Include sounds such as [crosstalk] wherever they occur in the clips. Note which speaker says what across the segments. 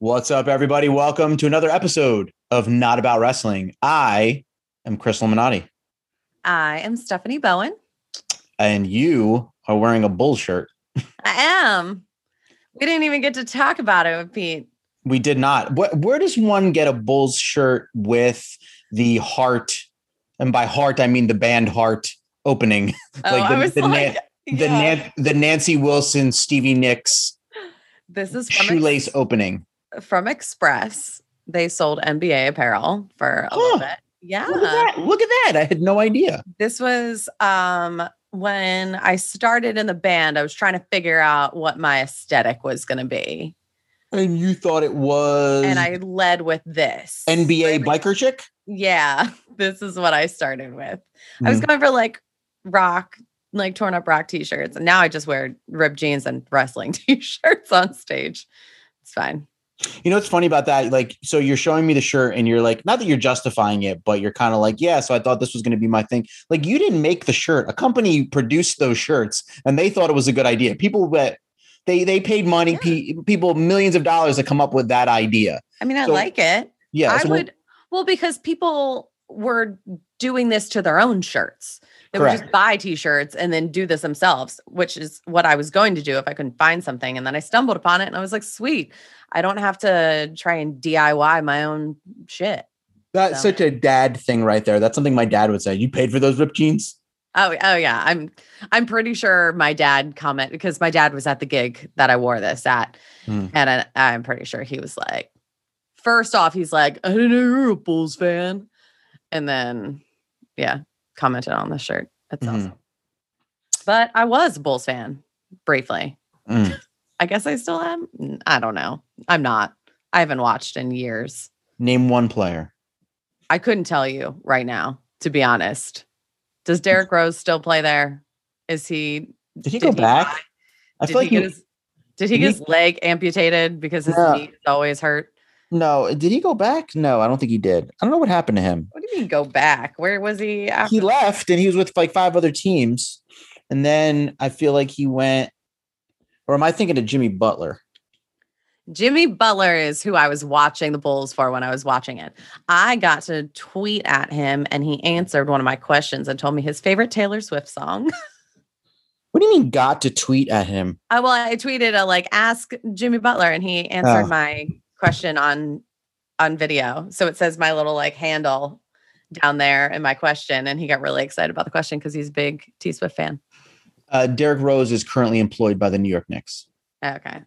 Speaker 1: What's up, everybody? Welcome to another episode of Not About Wrestling. I am Chris Illuminati,
Speaker 2: I am Stephanie Bowen.
Speaker 1: and you are wearing a bull shirt.
Speaker 2: I am. We didn't even get to talk about it with Pete.
Speaker 1: We did not. Where, where does one get a Bulls shirt with the heart? And by heart, I mean the band Heart opening. [laughs]
Speaker 2: Oh,
Speaker 1: Like the-
Speaker 2: I was
Speaker 1: the
Speaker 2: like,
Speaker 1: The,
Speaker 2: yeah.
Speaker 1: Nan- the Nancy Wilson, Stevie Nicks
Speaker 2: this is from,
Speaker 1: shoelace
Speaker 2: Ex-
Speaker 1: opening.
Speaker 2: From Express. They sold NBA apparel for a
Speaker 1: Huh.
Speaker 2: little bit. Yeah.
Speaker 1: Look at that. Look at that. I had no idea.
Speaker 2: This was um when I started in the band, I was trying to figure out what my aesthetic was going to be.
Speaker 1: And you thought it was
Speaker 2: And I led with this.
Speaker 1: NBA
Speaker 2: Really-
Speaker 1: biker chick?
Speaker 2: Yeah, [laughs] this is what I started with. I was
Speaker 1: Mhm.
Speaker 2: going for like rock, like torn up rock t-shirts. And now I just wear ripped jeans and wrestling [laughs] t-shirts on stage. It's fine.
Speaker 1: You know what's funny about that? Like, so you're showing me the shirt and you're like, not that you're justifying it, but you're kind of like, yeah, so I thought this was going to be my thing. Like, you didn't make the shirt. A company produced those shirts and they thought it was a good idea. People that they they paid money, pe- people millions of dollars to come up with that idea.
Speaker 2: I mean, I
Speaker 1: So-
Speaker 2: like it.
Speaker 1: Yeah.
Speaker 2: I
Speaker 1: so
Speaker 2: would well because people were doing this to their own shirts. They would just buy t-shirts and then do this themselves, which is what I was going to do if I couldn't find something. And then I stumbled upon it and I was like, sweet. I don't have to try and DIY my own shit.
Speaker 1: that's
Speaker 2: so-
Speaker 1: such a dad thing right there. That's something my dad would say. You paid for those ripped jeans?
Speaker 2: Oh, oh yeah. I'm I'm pretty sure my dad comment because my dad was at the gig that I wore this at.
Speaker 1: Hmm.
Speaker 2: And I, I'm pretty sure he was like, first off, he's like, I didn't know you were a Bulls fan. And then yeah, commented on the shirt. That's
Speaker 1: Mhm.
Speaker 2: awesome. But I was a Bulls fan briefly.
Speaker 1: Mm.
Speaker 2: I guess I still am. I don't know. I'm not. I haven't watched in years.
Speaker 1: Name one player.
Speaker 2: I couldn't tell you right now, to be honest. Does Derrick Rose still play there? Is he
Speaker 1: Did he
Speaker 2: Did
Speaker 1: go
Speaker 2: he
Speaker 1: back?
Speaker 2: die?
Speaker 1: I
Speaker 2: did
Speaker 1: feel
Speaker 2: he
Speaker 1: like he,
Speaker 2: his did he
Speaker 1: did
Speaker 2: get his leg amputated because his knee is always hurt?
Speaker 1: No. Eh, did he go back? No, I don't think he did. I don't know what happened to him.
Speaker 2: What do you mean go back? Where was he after?
Speaker 1: he left and he was with like five other teams. And then I feel like he went, or am I thinking of Jimmy Butler?
Speaker 2: Jimmy Butler is who I was watching the Bulls for when I was watching it. I got to tweet at him and he answered one of my questions and told me his favorite Taylor Swift song. [laughs]
Speaker 1: What do you mean got to tweet at him?
Speaker 2: I well, I tweeted a like ask Jimmy Butler and he answered
Speaker 1: Oh.
Speaker 2: my question on on video. So it says my little like handle down there in my question and he got really excited about the question because he's a big T Swift fan.
Speaker 1: Uh, Derrick Rose is currently employed by the New York Knicks.
Speaker 2: Okay.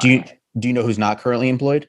Speaker 1: Do you do you know who's not currently employed?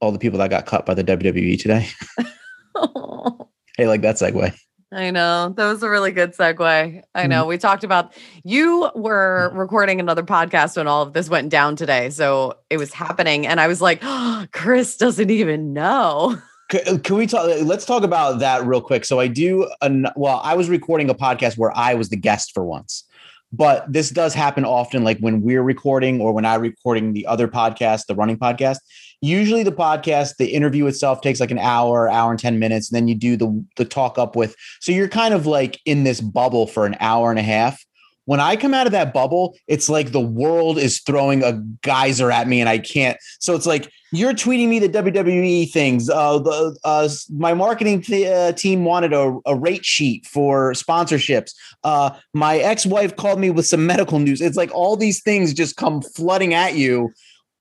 Speaker 1: All the people that got cut by the WWE today. [laughs] hey, like that segue.
Speaker 2: I know. That was a really good segue. I know. Mm-hmm. We talked about you were mm-hmm. recording another podcast when all of this went down today. So it was happening. And I was like, oh, [gasps] Chris doesn't even know. [laughs]
Speaker 1: Can, uh, can we talk? Uh, let's talk about that real quick. So I do. An, well, I was recording a podcast where I was the guest for once, but this does happen often. Like when we're recording or when I'm recording the other podcast, the running podcast. Usually, the podcast, the interview itself takes like an hour, hour and ten minutes, and then you do the the talk up with. So you're kind of like in this bubble for an hour and a half. When I come out of that bubble, it's like the world is throwing a geyser at me, and I can't. So it's like you're tweeting me the WWE things. Uh, the uh, my marketing th- uh, team wanted a, a rate sheet for sponsorships. Uh, my ex wife called me with some medical news. It's like all these things just come flooding at you.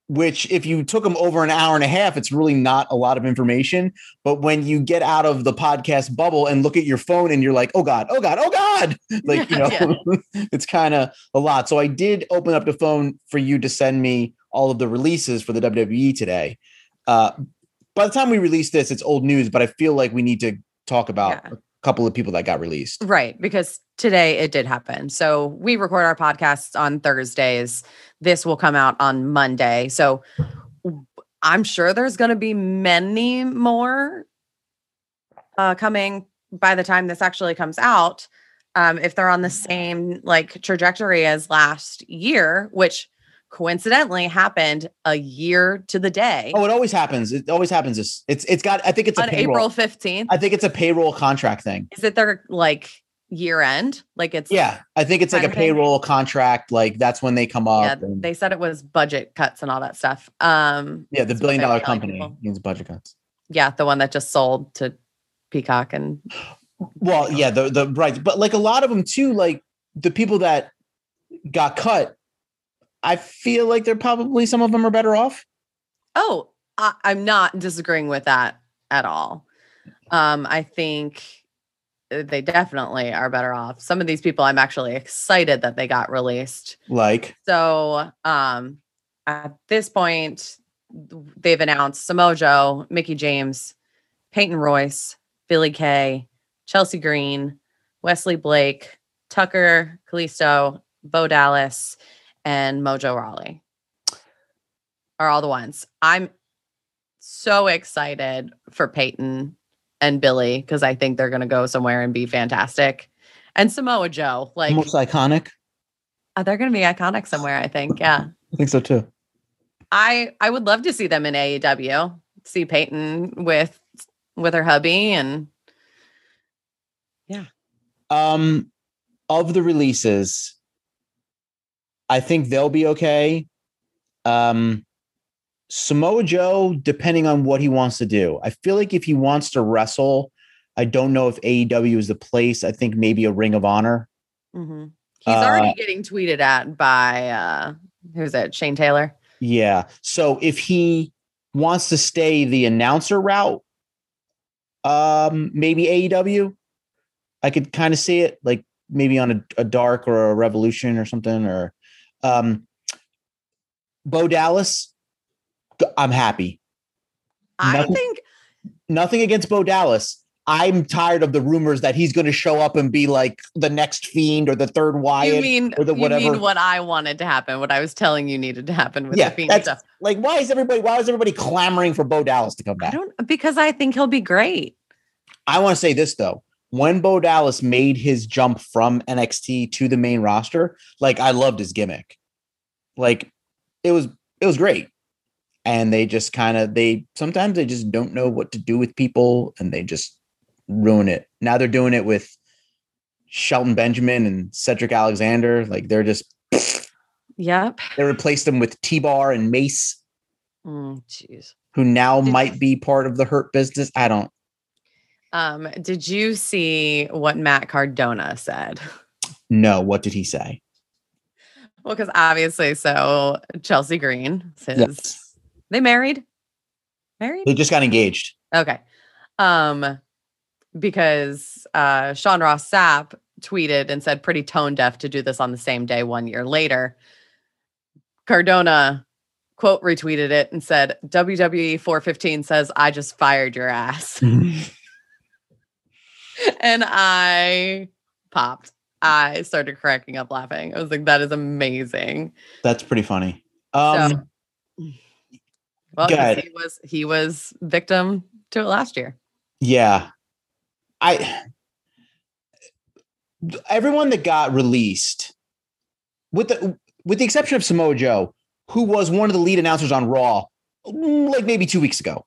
Speaker 1: Which, if you took them over an hour and a half, it's really not a lot of information. But when you get out of the podcast bubble and look at your phone and you're like, oh God, oh God, oh God, [laughs] like, you know,
Speaker 2: Yeah. [laughs]
Speaker 1: it's kind of a lot. So I did open up the phone for you to send me all of the releases for the WWE today. Uh, by the time we release this, it's old news, but I feel like we need to talk about
Speaker 2: Yeah.
Speaker 1: a couple of people that got released.
Speaker 2: Right. Because today it did happen. So we record our podcasts on Thursdays. This will come out on Monday. So I'm sure there's going to be many more uh, coming by the time this actually comes out. Um, if they're on the same like trajectory as last year, which coincidentally happened a year to the day
Speaker 1: Oh, it always happens. It always happens. It's it's, it's got. I think it's a
Speaker 2: on
Speaker 1: payroll.
Speaker 2: April 15th.
Speaker 1: I think it's a payroll contract thing.
Speaker 2: Is it their like year end. Like it's
Speaker 1: Yeah, I think it's like a payroll contract. Like that's when they come up.
Speaker 2: yeah.
Speaker 1: and-
Speaker 2: They said it was budget cuts and all that stuff. Um,
Speaker 1: yeah, the billion dollar company means budget cuts.
Speaker 2: Yeah, the one that just sold to Peacock and
Speaker 1: Well, yeah, the the right, but like a lot of them too, like the people that got cut, I feel like they're probably some of them are better off.
Speaker 2: Oh, I, I'm not disagreeing with that at all. Um, I think they definitely are better off. Some of these people, I'm actually excited that they got released.
Speaker 1: Like,
Speaker 2: So, um, at this point, they've announced Samojo, Mickie James, Peyton Royce, Billie Kay, Chelsea Green, Wesley Blake, Tucker Kalisto, Bo Dallas, and Mojo Rawley are all the ones. I'm so excited for Peyton and Billie because I think they're going to go somewhere and be fantastic. And Samoa Joe, like,
Speaker 1: most iconic.
Speaker 2: uh, they're going to be iconic somewhere. I think, yeah.
Speaker 1: I think so too.
Speaker 2: I I would love to see them in AEW. See Peyton with with her hubby and yeah.
Speaker 1: Um, of the releases, I think they'll be okay. Um, Samoa Joe, depending on what he wants to do, I feel like if he wants to wrestle, I don't know if AEW is the place. I think maybe a Ring of Honor.
Speaker 2: mhm. he's already
Speaker 1: Uh,
Speaker 2: getting tweeted at by uh who's that? Shane Taylor.
Speaker 1: Yeah. So if he wants to stay the announcer route, um, maybe AEW. I could kind of see it, like maybe on a, a dark or a revolution or something, or um Bo Dallas. I'm happy.
Speaker 2: I
Speaker 1: Nothing-
Speaker 2: think
Speaker 1: Nothing against Bo Dallas. I'm tired of the rumors that he's going to show up and be like the next fiend or the third Wyatt.
Speaker 2: you mean
Speaker 1: or the
Speaker 2: you
Speaker 1: whatever.
Speaker 2: mean what I wanted to happen, what I was telling you needed to happen with
Speaker 1: Yeah,
Speaker 2: the Fiend
Speaker 1: that's-
Speaker 2: stuff.
Speaker 1: like, why is everybody? Why is everybody clamoring for Bo Dallas to come
Speaker 2: I
Speaker 1: back?
Speaker 2: don't because I think he'll be great.
Speaker 1: I want to say this though. When Bo Dallas made his jump from NXT to the main roster, like I loved his gimmick. Like it was it was great. And they just kind of they sometimes they just don't know what to do with people and they just ruin it. Now they're doing it with Shelton Benjamin and Cedric Alexander. Like they're just
Speaker 2: Yep.
Speaker 1: they replaced them with T-Bar and Mace,
Speaker 2: Mm, Jeez.
Speaker 1: who now
Speaker 2: Did-
Speaker 1: might be part of the hurt business. I don't
Speaker 2: Um, did you see what Matt Cardona said?
Speaker 1: No, What did he say?
Speaker 2: Well, because obviously, so Chelsea Green says they married, married.
Speaker 1: They just got engaged.
Speaker 2: Okay, um, because uh, Sean Ross Sapp tweeted and said pretty tone deaf to do this on the same day one year later. Cardona quote retweeted it and said WWE 415 says I just fired your ass, [laughs] and I popped. I started cracking up laughing. I was like, that is amazing.
Speaker 1: That's pretty funny. Um,
Speaker 2: Well,
Speaker 1: Go
Speaker 2: 'cause
Speaker 1: ahead.
Speaker 2: he was he was victim to it last year.
Speaker 1: yeah, I everyone that got released, with the with the exception of Samoa Joe, who was one of the lead announcers on Raw, mm, like maybe two weeks ago,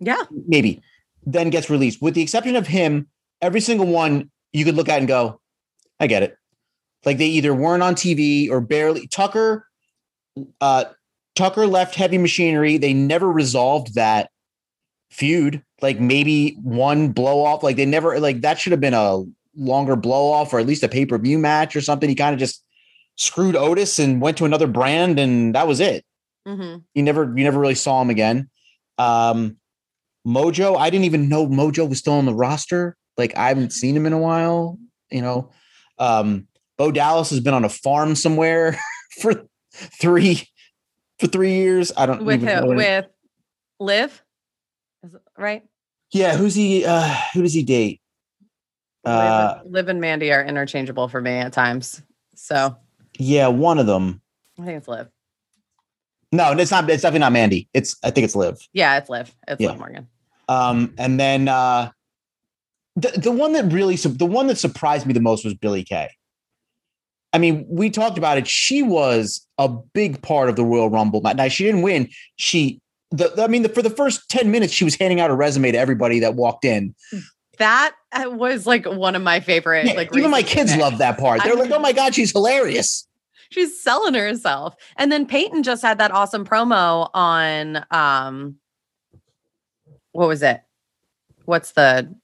Speaker 2: Yeah.
Speaker 1: maybe, then gets released. With the exception of him, every single one you could look at and go, I get it. Like they either weren't on TV or barely. Tucker, uh, Tucker left Heavy Machinery. They never resolved that feud. Like maybe one blow off. Like they never like that should have been a longer blow off or at least a pay per view match or something. He kind of just screwed Otis and went to another brand and that was it.
Speaker 2: hmm
Speaker 1: You never you never really saw him again. Um, Mojo, I didn't even know Mojo was still on the roster. Like I haven't seen him in a while. You know, um, Bo Dallas has been on a farm somewhere [laughs] for three for three years. I don't
Speaker 2: With
Speaker 1: even
Speaker 2: who? with Liv, right?
Speaker 1: yeah. Who's he? Uh, who does he date? Uh,
Speaker 2: Liv, Liv and Mandy are interchangeable for me at times. So
Speaker 1: yeah, one of them.
Speaker 2: I think it's Liv.
Speaker 1: No, it's not. It's definitely not Mandy. It's I think it's Liv.
Speaker 2: Yeah, it's Liv. It's
Speaker 1: Yeah.
Speaker 2: Liv Morgan.
Speaker 1: Um, and then uh, the the one that really the one that surprised me the most was Billie Kay. I mean, we talked about it. She was a big part of the Royal Rumble. Now she didn't win. She the, I mean, the, for the first ten minutes, she was handing out a resume to everybody that walked in.
Speaker 2: that uh, was like one of my favorite.
Speaker 1: Yeah,
Speaker 2: like
Speaker 1: even my kids love that part. They're like, "Oh my god, she's hilarious."
Speaker 2: She's selling herself. And then Peyton just had that awesome promo on um what was it? What's the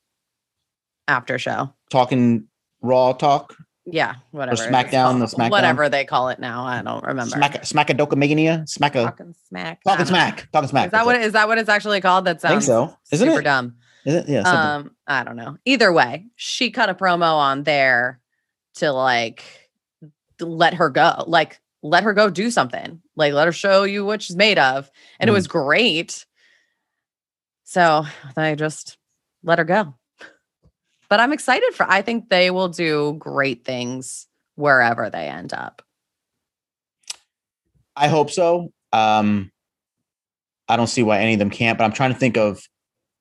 Speaker 2: after show?
Speaker 1: Talking raw talk,
Speaker 2: Yeah, whatever. it's
Speaker 1: SmackDown, the. SmackDown?
Speaker 2: Whatever they call it now. I don't remember.
Speaker 1: smack, smackadoka mania, smack a
Speaker 2: Talking smack.
Speaker 1: talking
Speaker 2: I don't know.
Speaker 1: smack, talking smack.
Speaker 2: Is that what is that what it's actually called? That sounds
Speaker 1: I think so. Isn't
Speaker 2: super
Speaker 1: it?
Speaker 2: dumb.
Speaker 1: Is it? Yeah. something.
Speaker 2: Um, I don't know. Either way, she cut a promo on there to like let her go, like let her go do something, like let her show you what she's made of, and it
Speaker 1: Mm.
Speaker 2: was great. So I just let her go. But I'm excited for. I think they will do great things wherever they end up.
Speaker 1: I hope so. Um, I don't see why any of them can't, but I'm trying to think of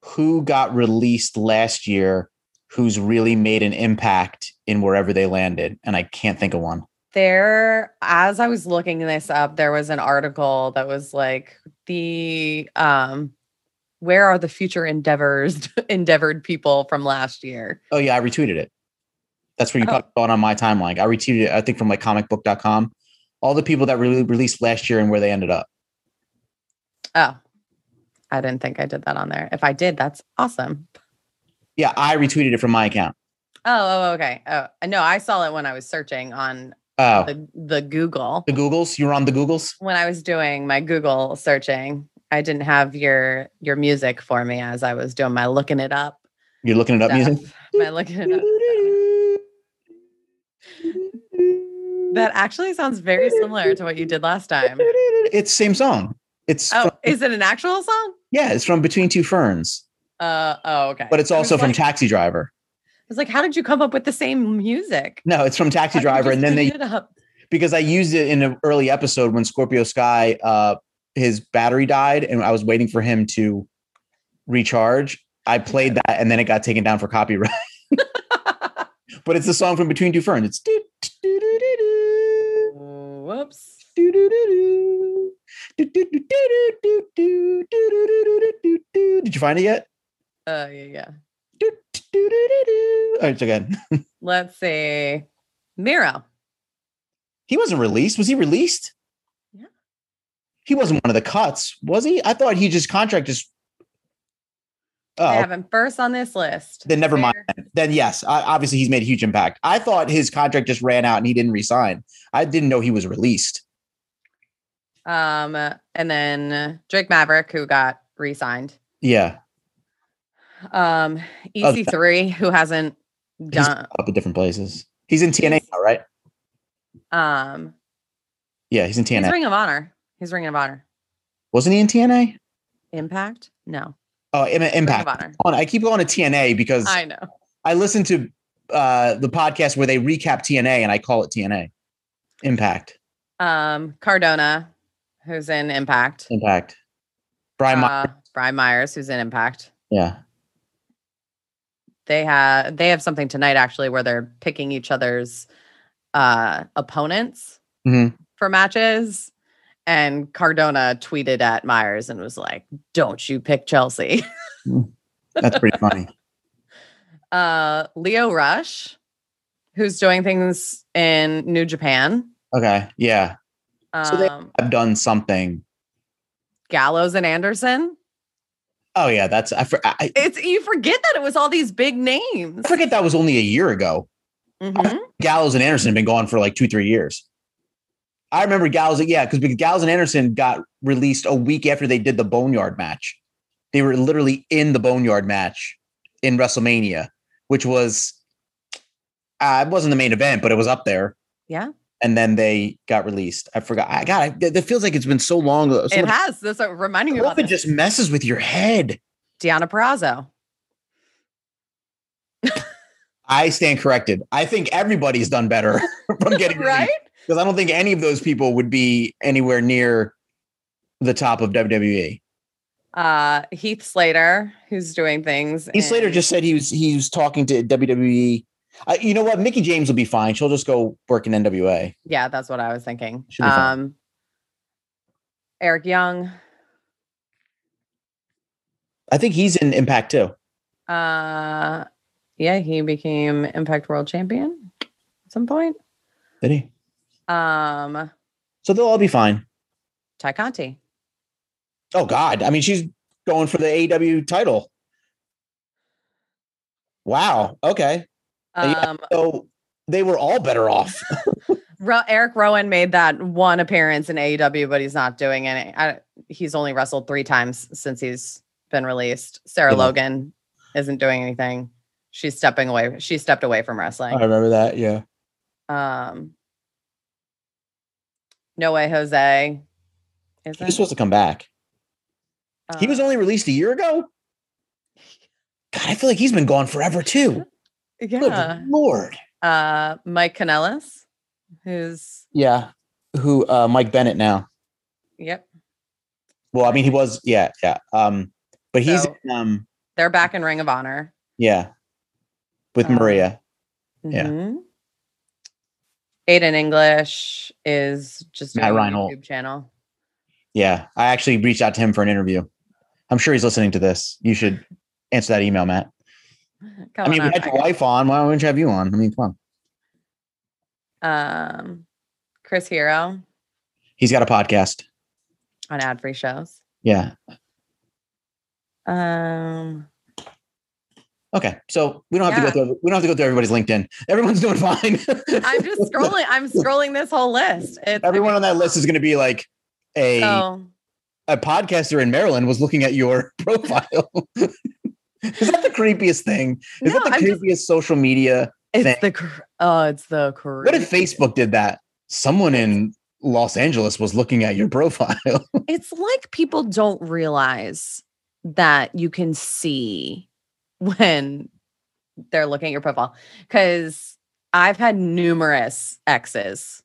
Speaker 1: who got released last year who's really made an impact in wherever they landed, and I can't think of one.
Speaker 2: there as i was looking this up there was an article that was like the um where are the future endeavors [laughs] endeavored people from last year
Speaker 1: Oh yeah, I retweeted it. That's where you
Speaker 2: Oh.
Speaker 1: probably on my timeline. I retweeted it, I think from like comicbook.com. All the people that really released last year and where they ended up.
Speaker 2: oh i didn't think i did that on there if i did that's awesome
Speaker 1: Yeah, I retweeted it from my account.
Speaker 2: oh, oh okay oh no i saw it when i was searching on
Speaker 1: Oh,
Speaker 2: the, the google
Speaker 1: the Googles. You were on the Googles.
Speaker 2: when i was doing my google searching i didn't have your your music for me as i was doing my looking it up
Speaker 1: You're looking it up, music.
Speaker 2: my looking it up That actually sounds very similar to what you did last time.
Speaker 1: It's same song. It's
Speaker 2: Oh,
Speaker 1: from,
Speaker 2: is it an actual song?
Speaker 1: yeah, it's from Between Two Ferns,
Speaker 2: Uh oh, okay.
Speaker 1: but it's also from
Speaker 2: like-
Speaker 1: Taxi Driver.
Speaker 2: I was like, how did you come up with the same music?
Speaker 1: No, it's from Taxi
Speaker 2: How
Speaker 1: Driver, and then they because I used it in an early episode when Scorpio Sky uh his battery died and I was waiting for him to recharge. I played that and then it got taken down for copyright. but it's the song from Between Two Ferns. It's
Speaker 2: Whoops.
Speaker 1: Did you find it yet?
Speaker 2: Uh yeah, yeah.
Speaker 1: Doo, doo. All right, it's again.
Speaker 2: Let's see. Miro.
Speaker 1: He wasn't released. Was he released? He wasn't one of the cuts, was he? I thought he just contract just.
Speaker 2: I
Speaker 1: Oh,
Speaker 2: have him first on this list.
Speaker 1: then never mind. Then yes, I, obviously he's made a huge impact. I thought his contract just ran out and he didn't resign. I didn't know he was released.
Speaker 2: Um, and then Drake Maverick, who got re-signed.
Speaker 1: Yeah,
Speaker 2: Um,
Speaker 1: Oh,
Speaker 2: EC3, who hasn't
Speaker 1: he's
Speaker 2: done
Speaker 1: up at different places. He's in TNA
Speaker 2: He's-
Speaker 1: now, right?
Speaker 2: um
Speaker 1: Yeah, he's in
Speaker 2: he's
Speaker 1: TNA.
Speaker 2: Ring of Honor. He's Ring of Honor.
Speaker 1: Wasn't he in TNA?
Speaker 2: Impact? No.
Speaker 1: Oh, Im-
Speaker 2: Ring of
Speaker 1: Impact.
Speaker 2: Honor.
Speaker 1: On- I keep going to TNA because I,
Speaker 2: know.
Speaker 1: I listen to uh, the podcast where they recap TNA and I call it TNA. Impact.
Speaker 2: Um, Cardona, who's in Impact.
Speaker 1: Impact. Brian. My-
Speaker 2: Uh, Brian Myers, who's in Impact.
Speaker 1: yeah.
Speaker 2: They have they have something tonight actually where they're picking each other's uh opponents
Speaker 1: Mhm.
Speaker 2: for matches. And Cardona tweeted at Myers and was like, Don't you pick Chelsea.
Speaker 1: That's pretty [laughs] funny.
Speaker 2: uh Lio Rush, who's doing things in New Japan.
Speaker 1: Okay. Yeah. So they-
Speaker 2: Um,
Speaker 1: I've done something.
Speaker 2: Gallows and Anderson.
Speaker 1: Oh yeah, that's I, for, I,
Speaker 2: It's you forget that it was all these big names.
Speaker 1: I forget that was only a year ago.
Speaker 2: Mhm.
Speaker 1: Gallows and Anderson have been gone for like two, three years. I remember Gals, yeah, because because Gallows and Anderson got released a week after they did the Boneyard match. They were literally in the Boneyard match in WrestleMania, which was uh, it wasn't the main event, but it was up there.
Speaker 2: Yeah.
Speaker 1: And then they got released. I forgot. I got it. It feels like it's been so long. So
Speaker 2: it
Speaker 1: much-
Speaker 2: has. That's what reminding me about this.
Speaker 1: just messes with your head.
Speaker 2: Deonna Purrazzo. [laughs]
Speaker 1: I stand corrected. I think everybody's done better [laughs] from getting [laughs]
Speaker 2: right?
Speaker 1: Because I don't think any of those people would be anywhere near the top of WWE.
Speaker 2: Uh Heath Slater, who's doing things.
Speaker 1: Heath Slater just said he was he was talking to WWE. Uh, you know what? Mickie James will be fine. She'll just go work in NWA.
Speaker 2: Yeah, that's what I was thinking.
Speaker 1: Should be fine.
Speaker 2: Um Eric Young.
Speaker 1: I think he's in Impact too.
Speaker 2: Uh Yeah, he became Impact World Champion at some point.
Speaker 1: Did he?
Speaker 2: Um,
Speaker 1: So they'll all be fine.
Speaker 2: Tay Conti.
Speaker 1: Oh God. I mean, she's going for the AEW title. Wow. Okay. Yeah.
Speaker 2: Um,
Speaker 1: So they were all better off. [laughs]
Speaker 2: Eric Rowan made that one appearance in AEW, but he's not doing any. I, he's only wrestled three times since he's been released. Sarah
Speaker 1: Yeah.
Speaker 2: Logan isn't doing anything. She's stepping away. She stepped away from wrestling.
Speaker 1: I remember that. Yeah.
Speaker 2: Um, no way, Jose. Is
Speaker 1: He was supposed to come back. He was only released a year ago. God, I feel like he's been gone forever too. Good
Speaker 2: yeah.
Speaker 1: Lord.
Speaker 2: Uh, Mike Kanellis, who's
Speaker 1: Yeah. Who uh Mike Bennett now.
Speaker 2: yep,
Speaker 1: Well, I mean he was, yeah, yeah. Um, but he's
Speaker 2: So-
Speaker 1: um
Speaker 2: they're back in Ring of Honor.
Speaker 1: yeah with
Speaker 2: Um,
Speaker 1: Maria. Yeah.
Speaker 2: Aiden English is just
Speaker 1: Matt
Speaker 2: a
Speaker 1: Reinhold.
Speaker 2: YouTube channel.
Speaker 1: Yeah. I actually reached out to him for an interview. I'm sure he's listening to this. You should answer that email, Matt.
Speaker 2: Come
Speaker 1: I mean, we had your wife on. Why wouldn't you have you on? I mean, come on.
Speaker 2: Um, Chris Hero
Speaker 1: He's got a podcast.
Speaker 2: on ad free shows.
Speaker 1: Yeah.
Speaker 2: Um,
Speaker 1: Okay. So we don't have
Speaker 2: Yeah.
Speaker 1: to go through we don't have to go through everybody's LinkedIn. Everyone's doing fine. [laughs]
Speaker 2: I'm just scrolling. I'm [laughs] scrolling this whole list. It's
Speaker 1: Everyone on that list is gonna be like a
Speaker 2: so
Speaker 1: a podcaster in Maryland was looking at your [laughs] profile. is that the creepiest thing? Is
Speaker 2: no,
Speaker 1: that the
Speaker 2: I'm just,
Speaker 1: creepiest social media?
Speaker 2: it's
Speaker 1: thing?
Speaker 2: the oh, it's the
Speaker 1: What if. Facebook did that? Someone in Los Angeles was looking at your profile.
Speaker 2: It's like people don't realize that you can see when they're looking at your profile. Because I've had numerous exes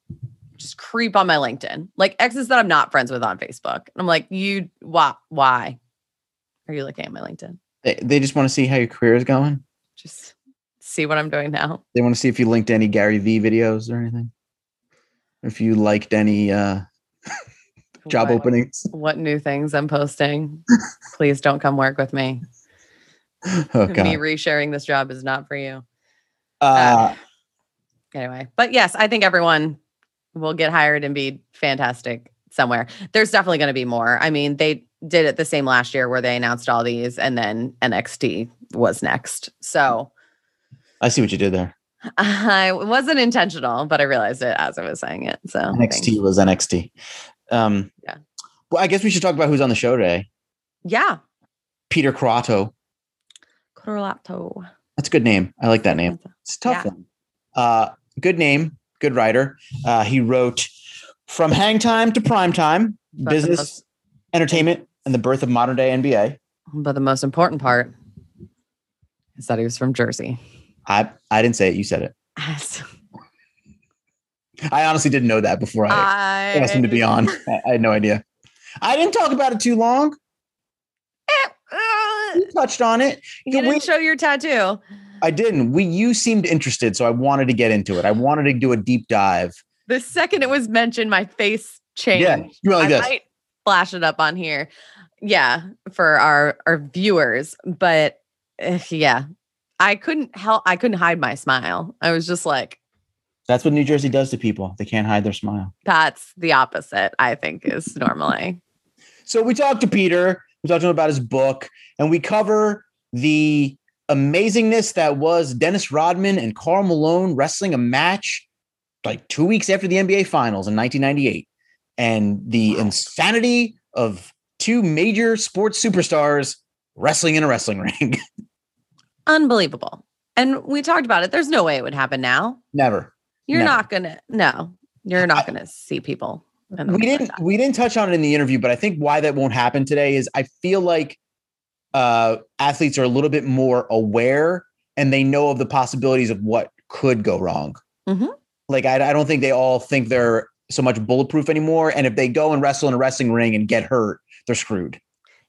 Speaker 2: just creep on my LinkedIn, like exes that I'm not friends with on Facebook. And I'm like, you, why, why are you looking at my LinkedIn?
Speaker 1: they, they just want to see how your career is going.
Speaker 2: Just see what I'm doing now.
Speaker 1: They want to see if you linked any Gary Vee videos or anything. If you liked any uh, [laughs] job
Speaker 2: What-
Speaker 1: openings.
Speaker 2: What new things I'm posting. Please don't come work with me. [laughs]
Speaker 1: Oh
Speaker 2: Me resharing this job is not for you.
Speaker 1: Uh,
Speaker 2: anyway but yes i think everyone will get hired and be fantastic somewhere there's definitely going to be more i mean they did it the same last year where they announced all these and then nxt was next so
Speaker 1: I see what you did there. [laughs]
Speaker 2: i wasn't intentional but i realized it as i was saying it so thanks.
Speaker 1: NXT was NXT. Um,
Speaker 2: Yeah.
Speaker 1: Well, I guess we should talk about who's on the show today.
Speaker 2: yeah
Speaker 1: Peter Croatto.
Speaker 2: Correlato.
Speaker 1: That's a good name. I like that name. It's a tough
Speaker 2: Yeah.
Speaker 1: one. Uh, good name. Good writer. Uh, he wrote from Hang Time to Prime Time,
Speaker 2: But
Speaker 1: Business,
Speaker 2: most-
Speaker 1: Entertainment, and the Birth of Modern Day NBA.
Speaker 2: but the most important part is that he was from jersey
Speaker 1: I I didn't say it. You said it. [laughs] I honestly didn't know that before I
Speaker 2: I
Speaker 1: asked him to be on. [laughs] I, I had no idea. I didn't talk about it too long. You touched on it.
Speaker 2: you didn't
Speaker 1: way-
Speaker 2: show your tattoo.
Speaker 1: I didn't. We you seemed interested, so I wanted to get into it. I wanted to do a deep dive.
Speaker 2: The second it was mentioned, my face changed.
Speaker 1: Yeah, you like
Speaker 2: I
Speaker 1: this.
Speaker 2: might flash it up on here. Yeah, for our our viewers, but uh, yeah, I couldn't help. I couldn't hide my smile. I was just like,
Speaker 1: That's what New Jersey does to people. They can't hide their smile.
Speaker 2: that's the opposite. I think is normally. [laughs]
Speaker 1: So we talked to Peter. We talked to him about his book, and we cover the amazingness that was Dennis Rodman and Karl Malone wrestling a match like two weeks after the NBA Finals in 1998, and the insanity of two major sports superstars wrestling in a wrestling [laughs] ring.
Speaker 2: Unbelievable. And we talked about it. There's no way it would happen now.
Speaker 1: Never.
Speaker 2: You're
Speaker 1: Never.
Speaker 2: not gonna. No, you're not [laughs] gonna see people.
Speaker 1: We didn't we didn't touch on it in the interview but i think why that won't happen today is i feel like uh athletes are a little bit more aware and they know of the possibilities of what could go wrong.
Speaker 2: Mhm.
Speaker 1: like I, I don't think they all think they're so much bulletproof anymore and if they go and wrestle in a wrestling ring and get hurt they're screwed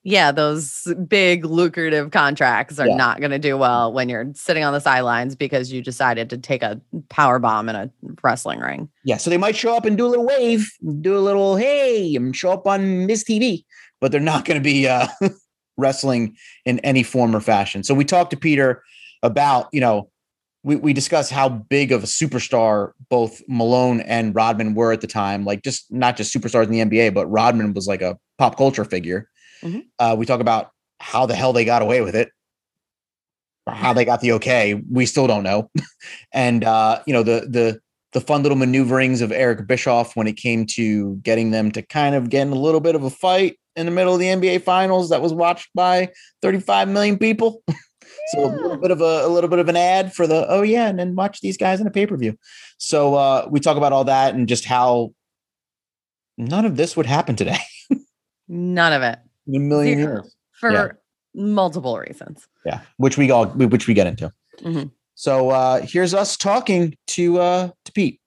Speaker 2: yeah, those big lucrative contracts are
Speaker 1: Yeah.
Speaker 2: not going to do well when you're sitting on the sidelines because you decided to take a power bomb in a wrestling ring.
Speaker 1: yeah so they might show up and do a little wave do a little hey and show up on miss tv but they're not going to be uh [laughs] wrestling in any form or fashion so we talked to peter about you know we we discussed how big of a superstar both Malone and Rodman were at the time. Like just not just superstars in the NBA, but Rodman was like a pop culture figure.
Speaker 2: Mhm.
Speaker 1: Uh, we talk about how the hell they got away with it, or how they got the okay. We still don't know. [laughs] and uh, you know the the the fun little maneuverings of Eric Bischoff when it came to getting them to kind of get in a little bit of a fight in the middle of the NBA finals that was watched by 35 million people. [laughs] so a little bit of a, a little bit of an ad for the oh yeah, and then watch these guys in a pay-per-view. So uh we talk about all that and just how none of this would happen today [laughs]
Speaker 2: None of it
Speaker 1: in a million
Speaker 2: Zero.
Speaker 1: years.
Speaker 2: for
Speaker 1: Yeah.
Speaker 2: multiple reasons.
Speaker 1: Yeah, which we all which we get into.
Speaker 2: Mhm.
Speaker 1: So uh here's us talking to uh to Pete.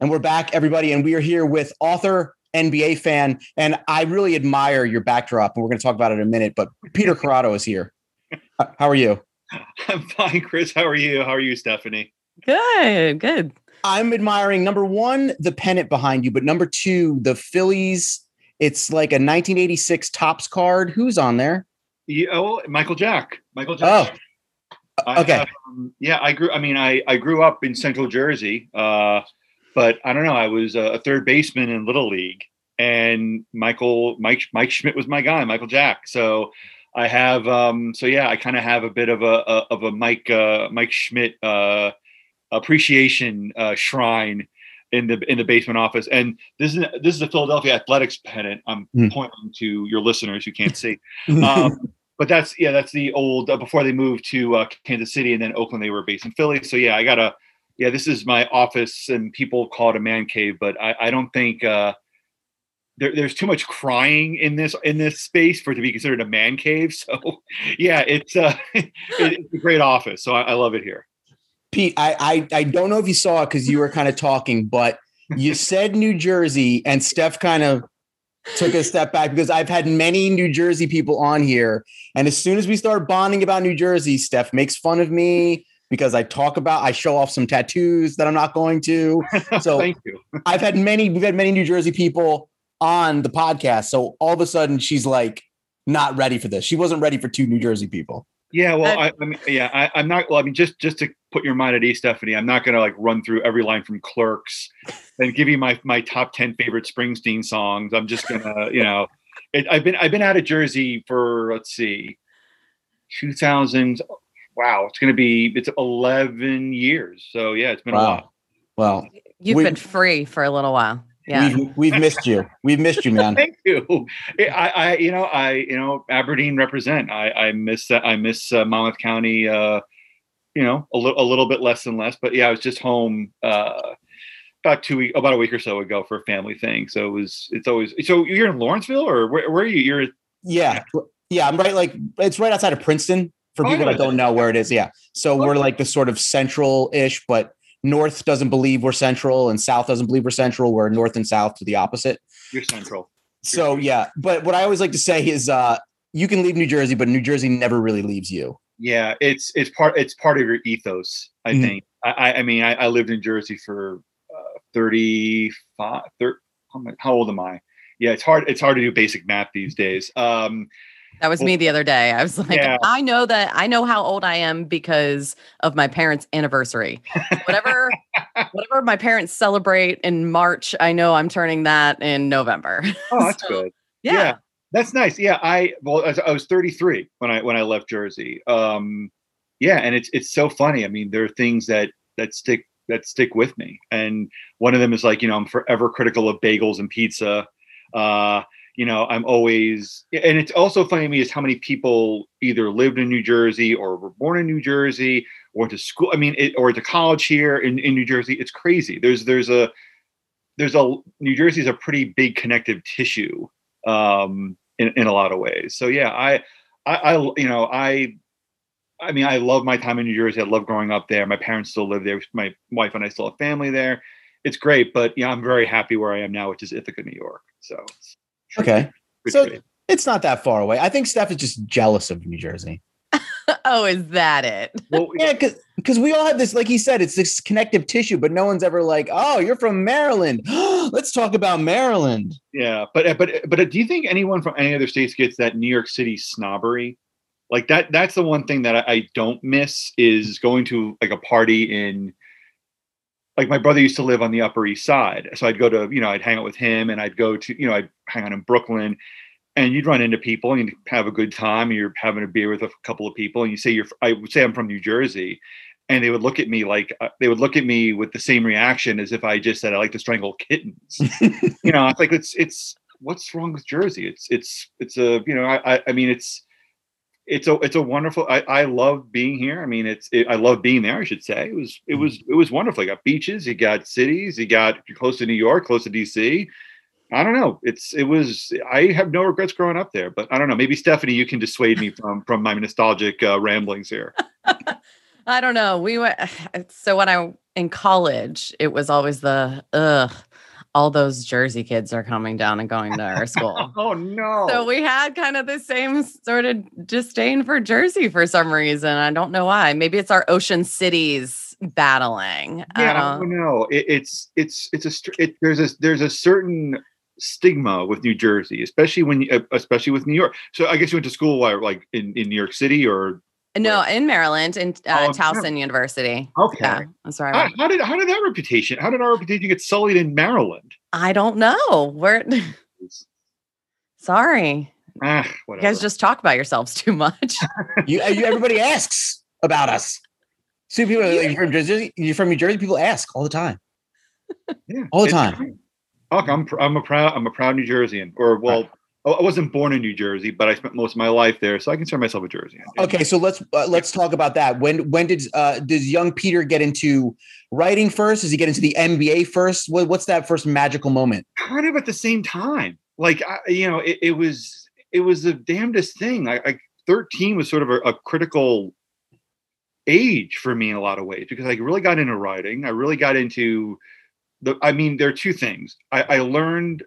Speaker 1: And we're back, everybody, and we are here with author, NBA fan, and I really admire your backdrop, and we're going to talk about it in a minute. But Peter Croatto is here. How are you? [laughs]
Speaker 3: I'm fine, Chris. How are you? How are you, Stephanie?
Speaker 2: Good, good.
Speaker 1: I'm admiring number one, the pennant behind you, but number two, the Phillies. It's like a 1986 Topps card. Who's on there?
Speaker 3: You, oh, Michael Jack. Michael
Speaker 1: Oh,
Speaker 3: Jack. I-
Speaker 1: okay.
Speaker 3: um, yeah, I grew. I mean, I I grew up in Central Jersey, uh, but I don't know. I was a third baseman in Little League, and Michael Mike Mike Schmidt was my guy, Michael Jack. So I have. Um, so yeah, I kind of have a bit of a, a of a Mike uh, Mike Schmidt uh, appreciation uh, shrine in the in the basement office. And this is this is a Philadelphia Athletics pennant. I'm
Speaker 1: Hmm.
Speaker 3: pointing to your listeners who can't see. [laughs] Um, but that's yeah, that's the old uh, before they moved to uh, Kansas City and then Oakland. They were based in Philly. So yeah, I got a yeah. This is my office, and people call it a man cave, but I, I don't think uh, there, there's too much crying in this in this space for it to be considered a man cave. [laughs] So yeah, it's uh, [laughs] it- it's a great office. So I, I love it here.
Speaker 1: Pete, I, I I don't know if you saw it because you were kind of talking, but you [laughs] said New Jersey, and Steph kind of took a step back because I've had many New Jersey people on here, and as soon as we start bonding about New Jersey, Steph makes fun of me because I talk about I show off some tattoos that I'm not going to. So
Speaker 3: Thank you.
Speaker 1: I've had many we've had many New Jersey people on the podcast, so all of a sudden she's like not ready for this. She wasn't ready for two New Jersey people.
Speaker 3: Yeah, well, I, I mean, yeah, I, I'm not. Well, I mean, just just to put your mind at ease, Stephanie, I'm not going to like run through every line from Clerks and give you my my top ten favorite Springsteen songs. I'm just gonna, you know, it, I've been I've been out of Jersey for let's see, 2000. Wow, it's going to be it's 11 years. So yeah, it's been a while.
Speaker 1: Well,
Speaker 2: You've
Speaker 1: We-
Speaker 2: been free for a little while. Yeah.
Speaker 1: we've we've missed you. We've missed you, man. [laughs]
Speaker 3: Thank you. I, I, you know, I, you know, Aberdeen represent. I, I miss that. I miss uh, Monmouth County. Uh, you know, a little, a little bit less and less. But yeah, I was just home uh, about two week, about a week or so ago for a family thing. So it was. It's always. So you're in Lawrenceville, or where, where are you? You're.
Speaker 1: Yeah. Yeah. I'm right. Like it's right outside of Princeton for
Speaker 3: Oh,
Speaker 1: people that don't know where it is. Yeah. So we're like the sort of central ish, but North doesn't believe we're central and South doesn't believe we're central. We're North and South to the opposite.
Speaker 3: You're central.
Speaker 1: So yeah. But what I always like to say is uh, you can leave New Jersey, but New Jersey never really leaves you.
Speaker 3: Yeah, it's it's part it's part of your ethos. I
Speaker 1: Mhm.
Speaker 3: think. I, I mean, I, I lived in Jersey for uh, 35. Thir- how am I- how old am I? Yeah, it's hard. It's hard to do basic math these days. Um,
Speaker 2: That was me the other day. I was [laughs] like,
Speaker 3: Yeah.
Speaker 2: I know that I know how old I am because of my parents' anniversary. Whatever [laughs] whatever my parents celebrate in March, I know I'm turning that in November. [laughs]
Speaker 3: oh, that's
Speaker 2: So,
Speaker 3: good.
Speaker 2: Yeah.
Speaker 3: That's nice. Yeah, I well, I was- I was 33 when I when I left Jersey. Um, yeah, and it's it's so funny. I mean, there are things that that stick that stick with me, and one of them is like you know I'm forever critical of bagels and pizza. Uh, you know, I'm always, and it's also funny to me is how many people either lived in New Jersey or were born in New Jersey or to school. I mean, it, or to college here in, in New Jersey. It's crazy. There's there's a there's a New Jersey is a pretty big connective tissue um, in in a lot of ways. So yeah, I I, I you know I. I mean, I love my time in New Jersey. I love growing up there. My parents still live there. My wife and I still have family there. It's great, but yeah, I'm very happy where I am now, which is Ithaca, New York. So
Speaker 1: Okay. So- It's not that far away. I think Steph is just jealous of New Jersey. [laughs]
Speaker 2: oh, is that it?
Speaker 3: Well,
Speaker 1: Yeah, because we all have this, like he said, it's this connective tissue, but no one's ever like, oh, you're from Maryland. [gasps] Let's talk about Maryland.
Speaker 3: yeah, but but but do you think anyone from any other states gets that New York City snobbery? Like that that's the one thing that I, I don't miss is going to like a party in like my brother used to live on the Upper East Side. So I'd go to, you know, I'd hang out with him and I'd go to, you know, I'd hang out in Brooklyn and you'd run into people and you'd have a good time. And you're having a beer with a couple of people and you say you're, I would say I'm from New Jersey. And they would look at me like uh, they would look at me with the same reaction as if I just said I like to strangle kittens. [laughs] you know, it's like it's it's what's wrong with Jersey? It's it's it's a you know I I, I mean it's it's a it's a wonderful I, I love being here. I mean it's it, i love being there i should say. It was it was it was wonderful. You got beaches you got cities you got close to new york close to dc i don't know. It's it was i have no regrets growing up there but i don't know. Maybe stephanie you can dissuade me from from my nostalgic uh, ramblings here. [laughs]
Speaker 2: I don't know. We went [sighs] so when I in college, it was always the ugh, all those Jersey kids are coming down and going to our school. [laughs]
Speaker 3: oh no
Speaker 2: So we had kind of the same sort of disdain for Jersey for some reason. I don't know why. Maybe it's our ocean cities battling. I
Speaker 3: yeah i
Speaker 2: don't-
Speaker 3: it, it's it's it's a str- it, there's a there's a certain stigma with new jersey especially when you uh, especially with new york so i guess you went to school like in in new york city or
Speaker 2: no, in Maryland, in
Speaker 3: Oh,
Speaker 2: uh,
Speaker 3: in
Speaker 2: Towson University.
Speaker 3: okay
Speaker 2: Yeah, that's where I
Speaker 3: How,
Speaker 2: went.
Speaker 3: how did how did that reputation? How did our reputation get sullied in Maryland?
Speaker 2: I don't know. Where [laughs] sorry.
Speaker 3: Ah,
Speaker 2: You guys just talk about yourselves [laughs] too much.
Speaker 1: You, uh, you everybody asks about us. See, people are like, you're from Jersey, you're from New Jersey. People ask all the time.
Speaker 3: yeah,
Speaker 1: all the
Speaker 3: it's
Speaker 1: time.
Speaker 3: fine. Look, I'm pr- I'm a proud I'm a proud New Jerseyan. Or well, I I wasn't born in New Jersey, but I spent most of my life there, so I consider myself a Jerseyan.
Speaker 1: Okay, so let's uh, let's talk about that. When when did uh, does young Peter get into writing first? Does he get into the NBA first? What, what's that first magical moment?
Speaker 3: kind of at the same time. Like I, you know, it, it was it was the damnedest thing. I, I 13 was sort of a, a critical age for me in a lot of ways because I really got into writing. I really got into the. I mean, there are two things. I, I learned.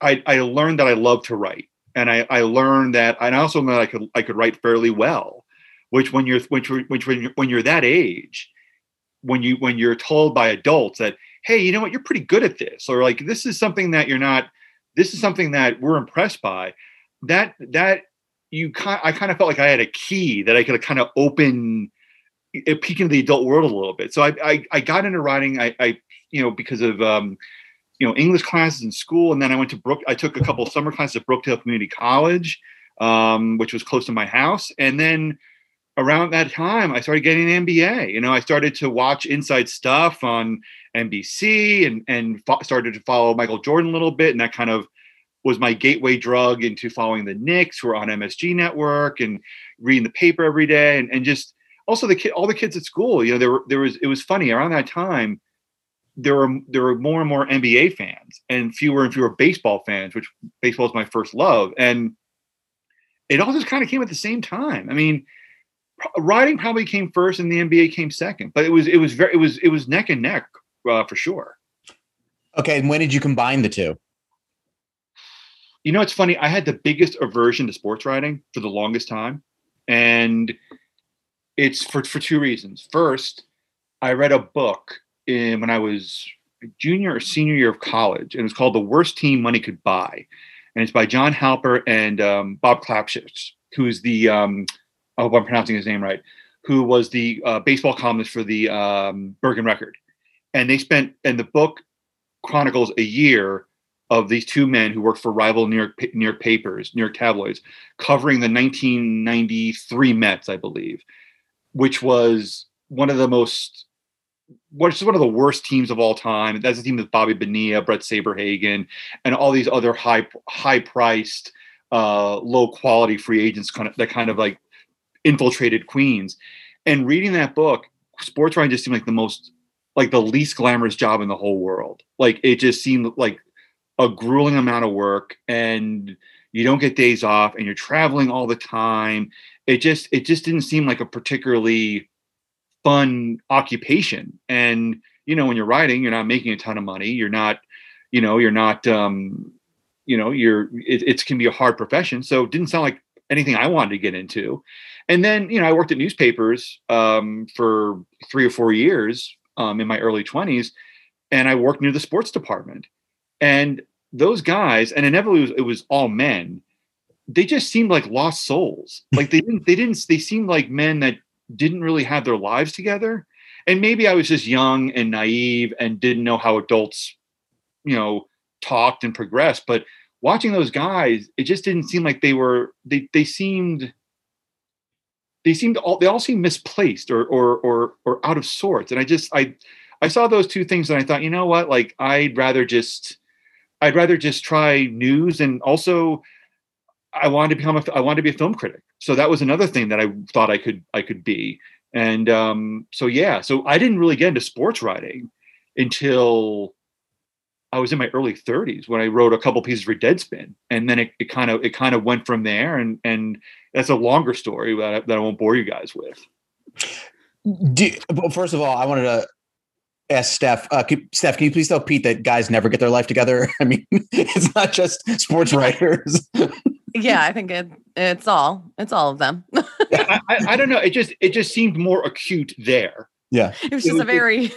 Speaker 3: I, I learned that I love to write, and I, I learned that, and I also learned that I could I could write fairly well. Which when you're which which when you're, when you're that age, when you when you're told by adults that hey, you know what, you're pretty good at this, or like this is something that you're not. This is something that we're impressed by. That that you kind I kind of felt like I had a key that I could kind of open a peek into the adult world a little bit. So I I, I got into writing. I, I you know because of um, you know English classes in school, and then I went to Brook. I took a couple summer classes at Brookdale Community College, um, which was close to my house, and then around that time I started getting an MBA. You know, I started to watch Inside Stuff on NBC, and and fo- started to follow Michael Jordan a little bit, and that kind of was my gateway drug into following the Knicks, who are on MSG Network, and reading the paper every day, and, and just also the kid, all the kids at school. You know, there were there was it was funny around that time. There were there were more and more NBA fans, and fewer and fewer baseball fans, which baseball is my first love, and it all just kind of came at the same time. I mean, writing probably came first, and the NBA came second, but it was it was very it was it was neck and neck uh, for sure.
Speaker 1: Okay, and when did you combine the two?
Speaker 3: you know it's funny i had the biggest aversion to sports writing for the longest time and it's for, for two reasons first i read a book in, when i was junior or senior year of college and it was called the worst team money could buy. And it's by john harper and um, bob klapisch who's the um, i hope i'm pronouncing his name right who was the uh, baseball columnist for the um, bergen record. And they spent and the book chronicles a year of these two men who worked for rival New York New York papers, New York tabloids, covering the 1993 Mets, I believe, which was one of the most, which is one of the worst teams of all time. That's a team with Bobby Bonilla, Bret Saberhagen, and all these other high high priced, uh, low quality free agents, kind of that kind of like infiltrated Queens. And reading that book, sports writing just seemed like the most like the least glamorous job in the whole world. Like it just seemed like a grueling amount of work and you don't get days off and you're traveling all the time it just it just didn't seem like a particularly fun occupation and you know when you're writing you're not making a ton of money you're not you know you're not um you know you're it, it can be a hard profession so it didn't sound like anything I wanted to get into. And then, you know, I worked at newspapers um, for three or four years um, in my early 20s, and I worked near the sports department. And those guys, and inevitably it was, it was all men, they just seemed like lost souls. Like they didn't, they didn't, they seemed like men that didn't really have their lives together. And maybe I was just young and naive and didn't know how adults, you know, talked and progressed. But watching those guys, it just didn't seem like they were, they, they seemed, they seemed all they all seemed misplaced or or or or out of sorts and i just i i saw those two things and i thought you know what like i'd rather just i'd rather just try news and also i wanted to become a i wanted to be a film critic so that was another thing that i thought i could i could be and um so yeah so i didn't really get into sports writing until I was in my early 30s when I wrote a couple pieces for Deadspin, and then it, kind of it kind of went from there, and and that's a longer story that I, that I won't bore you guys with.
Speaker 1: Do, well, first of all, I wanted to ask Steph. Uh, can, Steph, can you please tell Pete that guys never get their life together? [laughs] I mean, [laughs] it's not just sports writers. [laughs]
Speaker 2: yeah, I think it, it's all it's all of them. [laughs]
Speaker 3: yeah, I, I, don't know. It just it just seemed more acute there.
Speaker 1: Yeah,
Speaker 2: it was just it was, a very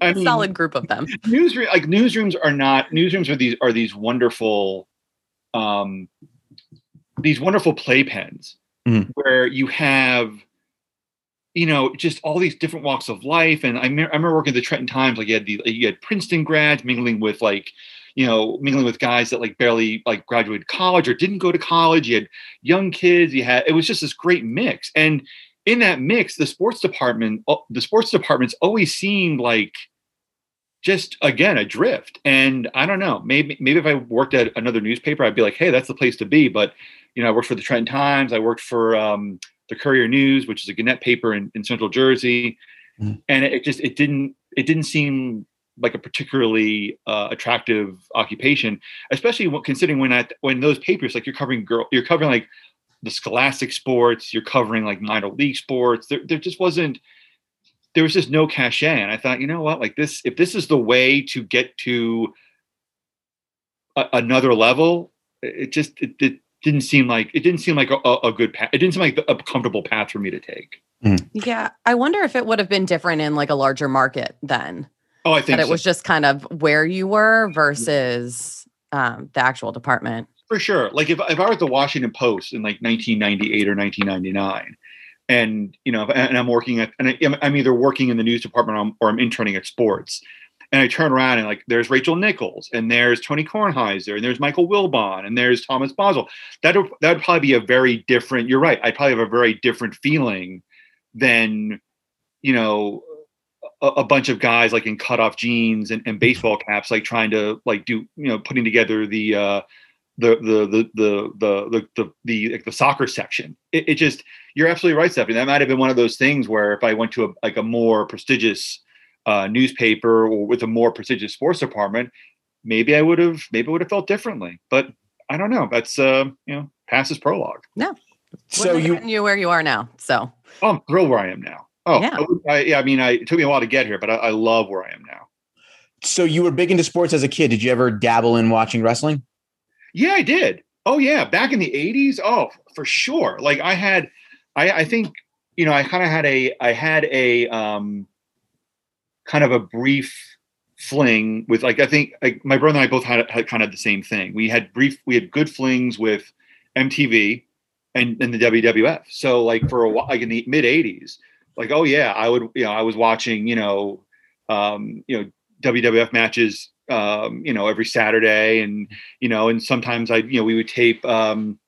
Speaker 2: I [laughs] mean, solid group of them.
Speaker 3: Newsroom like newsrooms are not newsrooms are these are these wonderful, um, these wonderful playpens mm. where you have, you know, just all these different walks of life. And I, me- I remember working at the Trenton Times. Like you had the you had Princeton grads mingling with like you know, mingling with guys that like barely like graduated college or didn't go to college. You had young kids. You had it was just this great mix. And in that mix, the sports department, uh, the sports departments always seemed like just again adrift. And I don't know, maybe maybe if I worked at another newspaper, I'd be like, hey, that's the place to be. But you know, I worked for the Trenton Times, I worked for um, the Courier News, which is a Gannett paper in, in Central Jersey, mm-hmm. and it, it just it didn't it didn't seem like a particularly uh, attractive occupation, especially considering when at when those papers like you're covering girl, you're covering like the scholastic sports, you're covering like minor league sports. There, there just wasn't, there was just no cachet. And I thought, you know what, like this, if this is the way to get to a, another level, it just, it, it, didn't seem like, it didn't seem like a, a good path. It didn't seem like a comfortable path for me to take.
Speaker 2: Mm. Yeah. I wonder if it would have been different in like a larger market then.
Speaker 3: Oh, I think
Speaker 2: that
Speaker 3: so.
Speaker 2: it was just kind of where you were versus um, the actual department
Speaker 3: for sure. Like if, if I was the Washington Post in like 1998 or 1999, and you know, and I'm working at, and I'm either working in the news department or I'm, interning at sports, and I turn around and like there's Rachel Nichols and there's Tony Kornheiser and there's Michael Wilbon and there's Thomas Boswell. That that would probably be a very different. You're right. I'd probably have a very different feeling than you know a, a bunch of guys like in cutoff jeans and, and baseball caps, like trying to like do you know putting together the uh, the the the the the the the, like the soccer section. It, it, just you're absolutely right, Stephanie. That might have been one of those things where if I went to a like a more prestigious uh, newspaper or with a more prestigious sports department, maybe I would have maybe would have felt differently. But I don't know. That's uh, you know, past is prologue.
Speaker 2: No. So you you where you are now. So
Speaker 3: oh, I'm thrilled where I am now. Oh yeah. I, yeah, I mean, I, it took me a while to get here, but I, I love where I am now.
Speaker 1: So you were big into sports as a kid. Did you ever dabble in watching wrestling?
Speaker 3: Yeah, I did. Oh yeah, back in the '80s. Oh, for sure. Like I had, I, I think you know, I kind of had a, I had a, um, kind of a brief fling with like I think like my brother and I both had, had kind of the same thing. We had brief, we had good flings with MTV and, and the WWF. So like for a while, like in the mid '80s, like oh yeah, I would, you know, I was watching, you know, um, you know, WWF matches um, you know, every Saturday, and you know, and sometimes I, you know, we would tape um,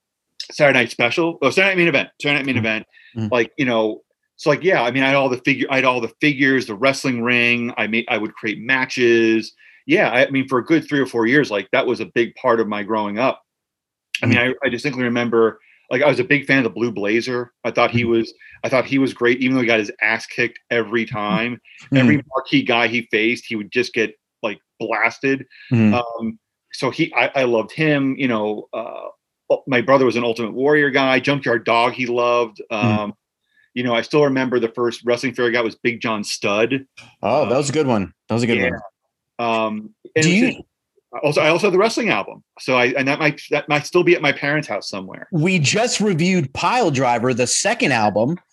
Speaker 3: Saturday Night Special, oh, Saturday Night Main Event, Saturday Night Main mm-hmm. Event, mm-hmm. like you know, so like yeah, I mean, I had all the figure, I had all the figures, the wrestling ring. I made, I would create matches. Yeah, I, I mean, for a good three or four years, like that was a big part of my growing up. I mean, mm-hmm. I, I distinctly remember like I was a big fan of the Blue Blazer. I thought he mm-hmm. was I thought he was great, even though he got his ass kicked every time. Mm-hmm. Every marquee guy he faced, he would just get like blasted. Mm-hmm. Um, so he, I, I, loved him. You know, uh, my brother was an Ultimate Warrior guy. Junkyard Dog, he loved. Mm-hmm. Um, mm-hmm. You know, I still remember the first wrestling figure I got was Big John Studd.
Speaker 1: Oh, that was a good one. That was a good yeah. one.
Speaker 3: Um,
Speaker 1: do you?
Speaker 3: Also, I also have the wrestling album. So I and that might that might still be at my parents' house somewhere.
Speaker 1: We just reviewed Pile Driver, the second album. [laughs]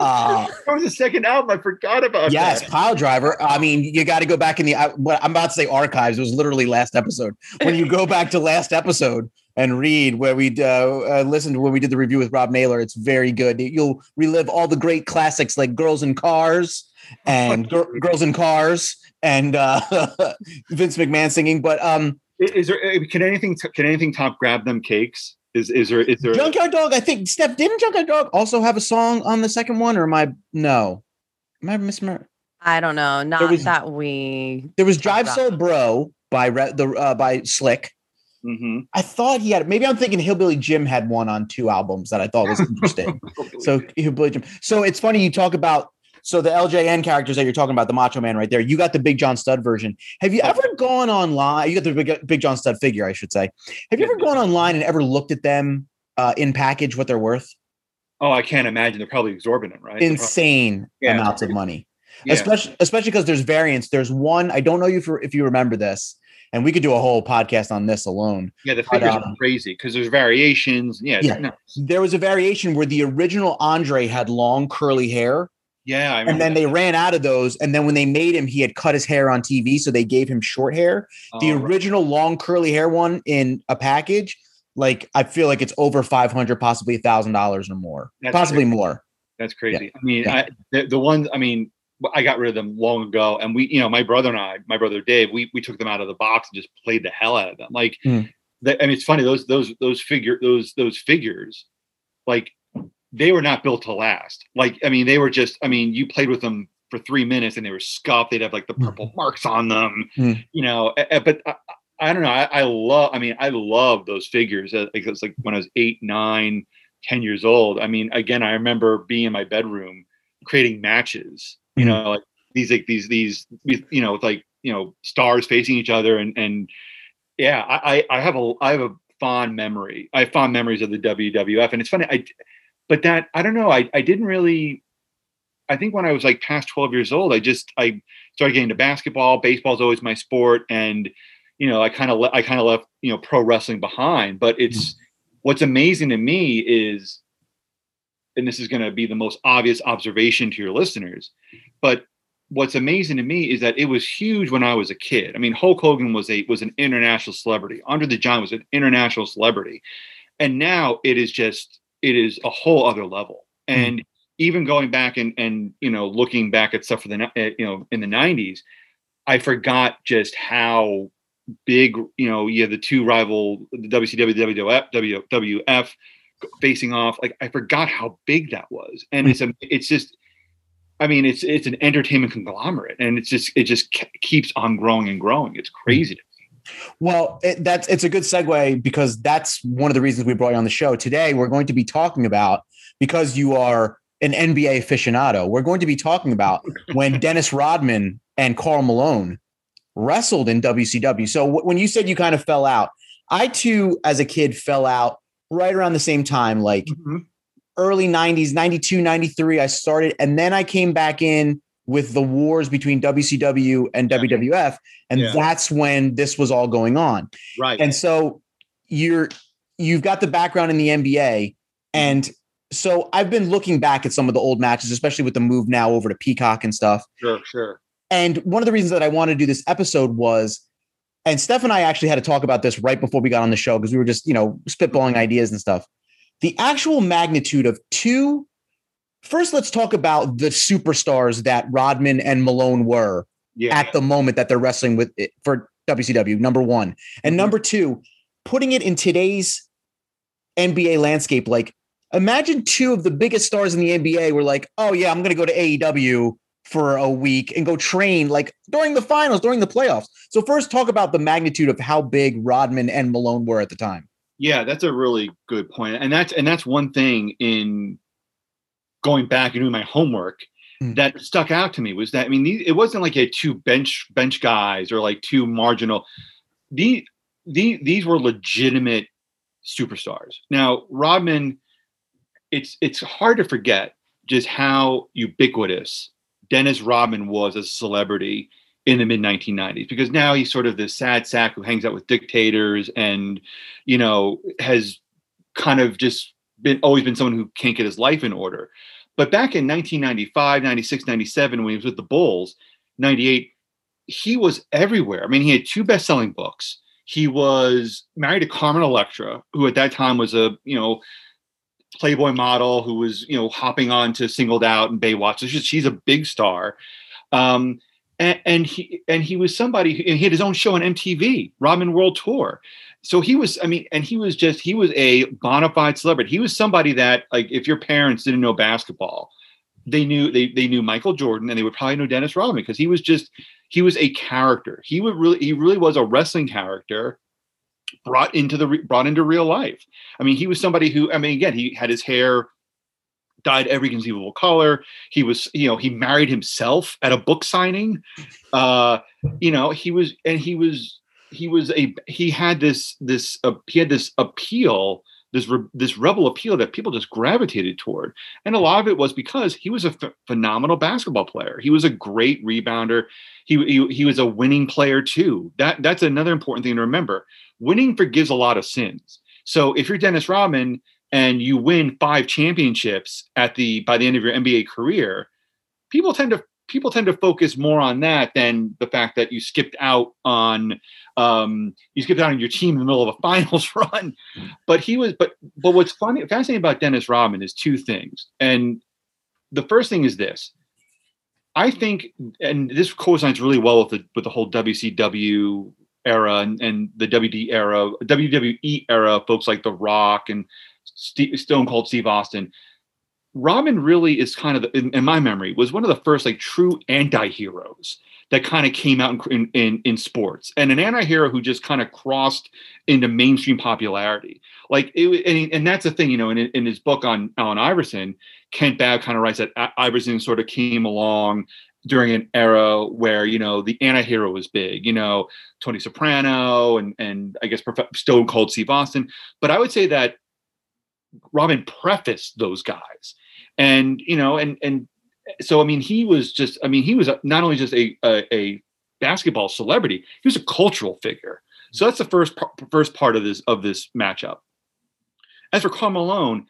Speaker 1: Uh,
Speaker 3: That was the second album. I forgot about
Speaker 1: yes,
Speaker 3: that.
Speaker 1: Pile Driver. I mean, you got to go back in the. I, what I'm about to say archives. It was literally last episode. When you go [laughs] back to last episode and read where we uh, uh, listened when we did the review with Rob Naylor, it's very good. You'll relive all the great classics like Girls in Cars and Gir- Girls in Cars and uh, [laughs] Vince McMahon singing. But um,
Speaker 3: Is there uh, can anything can anything top grab them cakes? Is is there is there
Speaker 1: Junkyard Dog, I think Steph didn't Junkyard Dog also have a song on the second one, or am I no? Am I misremembering?
Speaker 2: I don't know. Not
Speaker 1: was-
Speaker 2: that we.
Speaker 1: There was
Speaker 2: Talk
Speaker 1: Drive
Speaker 2: about-
Speaker 1: So Bro by Re- the uh, by Slick.
Speaker 3: Mhm.
Speaker 1: I thought he had maybe I'm thinking Hillbilly Jim had one on two albums that I thought was [laughs] interesting. so Hillbilly Jim. So it's funny you talk about so the LJN characters that you're talking about, the Macho Man right there. You got the Big John Studd version. Have you ever gone online? You got the Big, Big John Studd figure, I should say. Have you ever gone online and ever looked at them uh, in package, what they're worth?
Speaker 3: oh, I can't imagine. They're probably exorbitant, right?
Speaker 1: Insane
Speaker 3: Yeah.
Speaker 1: amounts of money.
Speaker 3: yeah.
Speaker 1: especially especially because there's variants. There's one I don't know you for if you remember this, and we could do a whole podcast on this alone.
Speaker 3: Yeah, the figures
Speaker 1: um,
Speaker 3: are crazy because there's variations. Yeah,
Speaker 1: Yeah. There was a variation where the original Andre had long curly hair,
Speaker 3: yeah. I
Speaker 1: and then
Speaker 3: that.
Speaker 1: they ran out of those. And then when they made him, he had cut his hair on TV, so they gave him short hair. The
Speaker 3: Oh, right.
Speaker 1: original long curly hair one in a package, like I feel like it's over five hundred, possibly a thousand dollars or more,
Speaker 3: That's
Speaker 1: possibly
Speaker 3: crazy.
Speaker 1: more.
Speaker 3: That's crazy. I mean,
Speaker 1: Yeah.
Speaker 3: I, the the ones. I mean, I got rid of them long ago, and we, you know, my brother and I, my brother Dave, we we took them out of the box and just played the hell out of them. Like,
Speaker 1: Mm.
Speaker 3: the, I mean, it's funny those those those figure those those figures, like they were not built to last. Like, I mean, they were just. I mean, you played with them for three minutes and they were scuffed. They'd have like the
Speaker 1: Mm.
Speaker 3: purple marks on them.
Speaker 1: Mm.
Speaker 3: You know, but. I, I don't know. I, I love. I mean, I love those figures. Uh, Like it's like when I was eight, nine, ten years old. I mean, again, I remember being in my bedroom creating matches. You
Speaker 1: Mhm.
Speaker 3: know, like these, like these, these, you know, with like you know, stars facing each other, and and yeah, I, I I have a I have a fond memory. I have fond memories of the WWF, and it's funny. I, but that I don't know. I I didn't really. I think when I was like past twelve years old, I just I started getting into basketball. Baseball's always my sport, and you know, I kind of le- I kind of left you know pro wrestling behind. But mm. it's what's amazing to me is, and this is going to be the most obvious observation to your listeners, but what's amazing to me is that it was huge when I was a kid. I mean, Hulk Hogan was a was an international celebrity. Andre the Giant was an international celebrity, and now it is just it is a whole other level. And even going back and and you know looking back at stuff for the uh, you know in the '90s, I forgot just how big you know you have the two rival the WCW WWF WWF facing off. Like I forgot how big that was, and it's a it's just I mean, it's it's an entertainment conglomerate, and it's just it just keeps on growing and growing. It's crazy.
Speaker 1: Well, it, that's it's a good segue because that's one of the reasons we brought you on the show today. We're going to be talking about because you are an NBA aficionado. We're going to be talking about [laughs] when Dennis Rodman and Karl Malone wrestled in WCW. So w- when you said you kind of fell out, I too, as a kid, fell out right around the same time, like mm-hmm. early 90s, 92, 93. I started, and then I came back in with the wars between WCW and. WWF. And
Speaker 3: Yeah.
Speaker 1: that's when this was all going on.
Speaker 3: Right.
Speaker 1: And so you're you've got the background in the NBA. And so I've been looking back at some of the old matches, especially with the move now over to Peacock and stuff.
Speaker 3: sure, sure.
Speaker 1: And one of the reasons that I wanted to do this episode was, and Steph and I actually had to talk about this right before we got on the show because we were just, you know, spitballing ideas and stuff. The actual magnitude of two. First, let's talk about the superstars that Rodman and Malone were
Speaker 3: Yeah.
Speaker 1: at the moment that they're wrestling with it for WCW. Number one, and
Speaker 3: Mhm.
Speaker 1: number two, putting it in today's NBA landscape. Like, imagine two of the biggest stars in the NBA were like, "Oh yeah, I'm going to go to AEW for a week and go train like during the finals, during the playoffs." So first, talk about the magnitude of how big Rodman and Malone were at the time.
Speaker 3: Yeah, that's a really good point, and that's and that's one thing in going back and doing my homework
Speaker 1: Mm.
Speaker 3: that stuck out to me was that I mean these, it wasn't like you had two bench bench guys or like two marginal. These these these were legitimate superstars. Now Rodman, it's it's hard to forget just how ubiquitous Dennis Rodman was as a celebrity in the mid 1990s because now he's sort of this sad sack who hangs out with dictators and you know has kind of just been always been someone who can't get his life in order. But back in 1995 96 97 when he was with the bulls 98 he was everywhere. I mean he had two best-selling books. He was married to carmen electra who at that time was a you know playboy model who was you know hopping on to singled out and baywatch. So she's, she's a big star. Um, and, and, he and he was somebody who, and he had his own show on mtv Rodman world tour so he was i mean and he was just he was a bona fide celebrity. He was somebody that like if your parents didn't know basketball they knew they, they knew michael jordan and they would probably know dennis rodman because he was just he was a character. He would really he really was a wrestling character brought into the brought into real life. I mean he was somebody who i mean again he had his hair dyed every conceivable color. He was you know he married himself at a book signing. Uh you know he was and he was he was a he had this this uh, he had this appeal this re, this rebel appeal that people just gravitated toward. And a lot of it was because he was a ph- phenomenal basketball player. He was a great rebounder. He, he he was a winning player too. That that's another important thing to remember. Winning forgives a lot of sins. So if you're dennis rodman and you win five championships at the by the end of your nba career people tend to people tend to focus more on that than the fact that you skipped out on um, you skipped out on your team in the middle of a [laughs] finals run. But he was, but but what's funny, fascinating about Dennis Rodman is two things, and the first thing is this. I think, and this coincides really well with the with the whole WCW era and, and the WD era, WWE era, folks like The Rock and Stone Cold Steve Austin. Rodman really is kind of, in, in, my memory, was one of the first like true anti-heroes that kind of came out in, in, in sports and an anti-hero who just kind of crossed into mainstream popularity. Like it, and, and that's the thing, you know, in, in his book on Allen Iverson, Kent Babb kind of writes that Iverson sort of came along during an era where you know the anti-hero was big you know tony soprano and and i guess stone cold steve austin but i would say that Rodman prefaced those guys and you know and and so i mean he was just i mean he was not only just a a, a basketball celebrity he was a cultural figure so that's the first first part of this of this matchup as for Karl Malone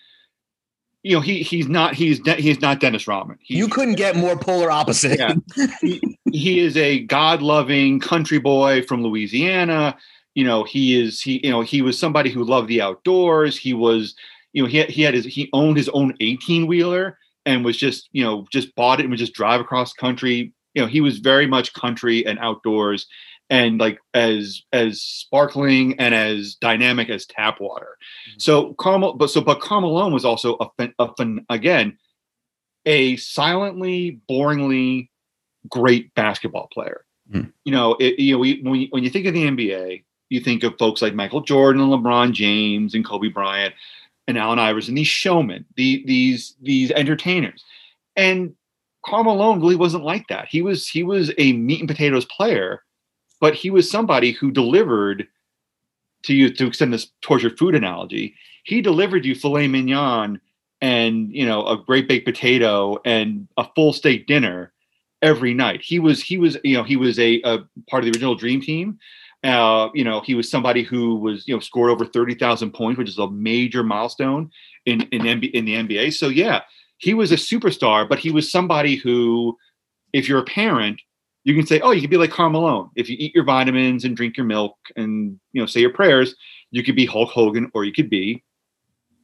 Speaker 3: you know he he's not he's he's not Dennis Rodman. He,
Speaker 1: you couldn't get more polar opposite.
Speaker 3: Yeah. [laughs] he, he is a God-loving country boy from Louisiana. You know he is he you know he was somebody who loved the outdoors. He was you know, he had, he had his he owned his own 18 wheeler and was just you know just bought it and would just drive across country. You know, he was very much country and outdoors and like as as sparkling and as dynamic as tap water. Mm-hmm. So Carmel, but so but Karl Malone was also a, a, a again a silently, boringly great basketball player. Mm. You know, it, you know, we, when, you, when you think of the NBA, you think of folks like Michael Jordan and LeBron James and Kobe Bryant and Allen Iverson, these showmen, the, these these entertainers. And Karl Malone really wasn't like that. He was he was a meat and potatoes player, but he was somebody who delivered to you to extend this tortured food analogy. He delivered you filet mignon and you know a great baked potato and a full steak dinner every night. He was he was you know he was a, a part of the original Dream Team. Uh, you know, he was somebody who was, you know, scored over 30,000 points, which is a major milestone in, in, NBA, in the NBA. So, yeah, he was a superstar, but he was somebody who, if you're a parent, you can say, oh, you could be like Karl Malone. If you eat your vitamins and drink your milk and, you know, say your prayers, you could be Hulk Hogan or you could be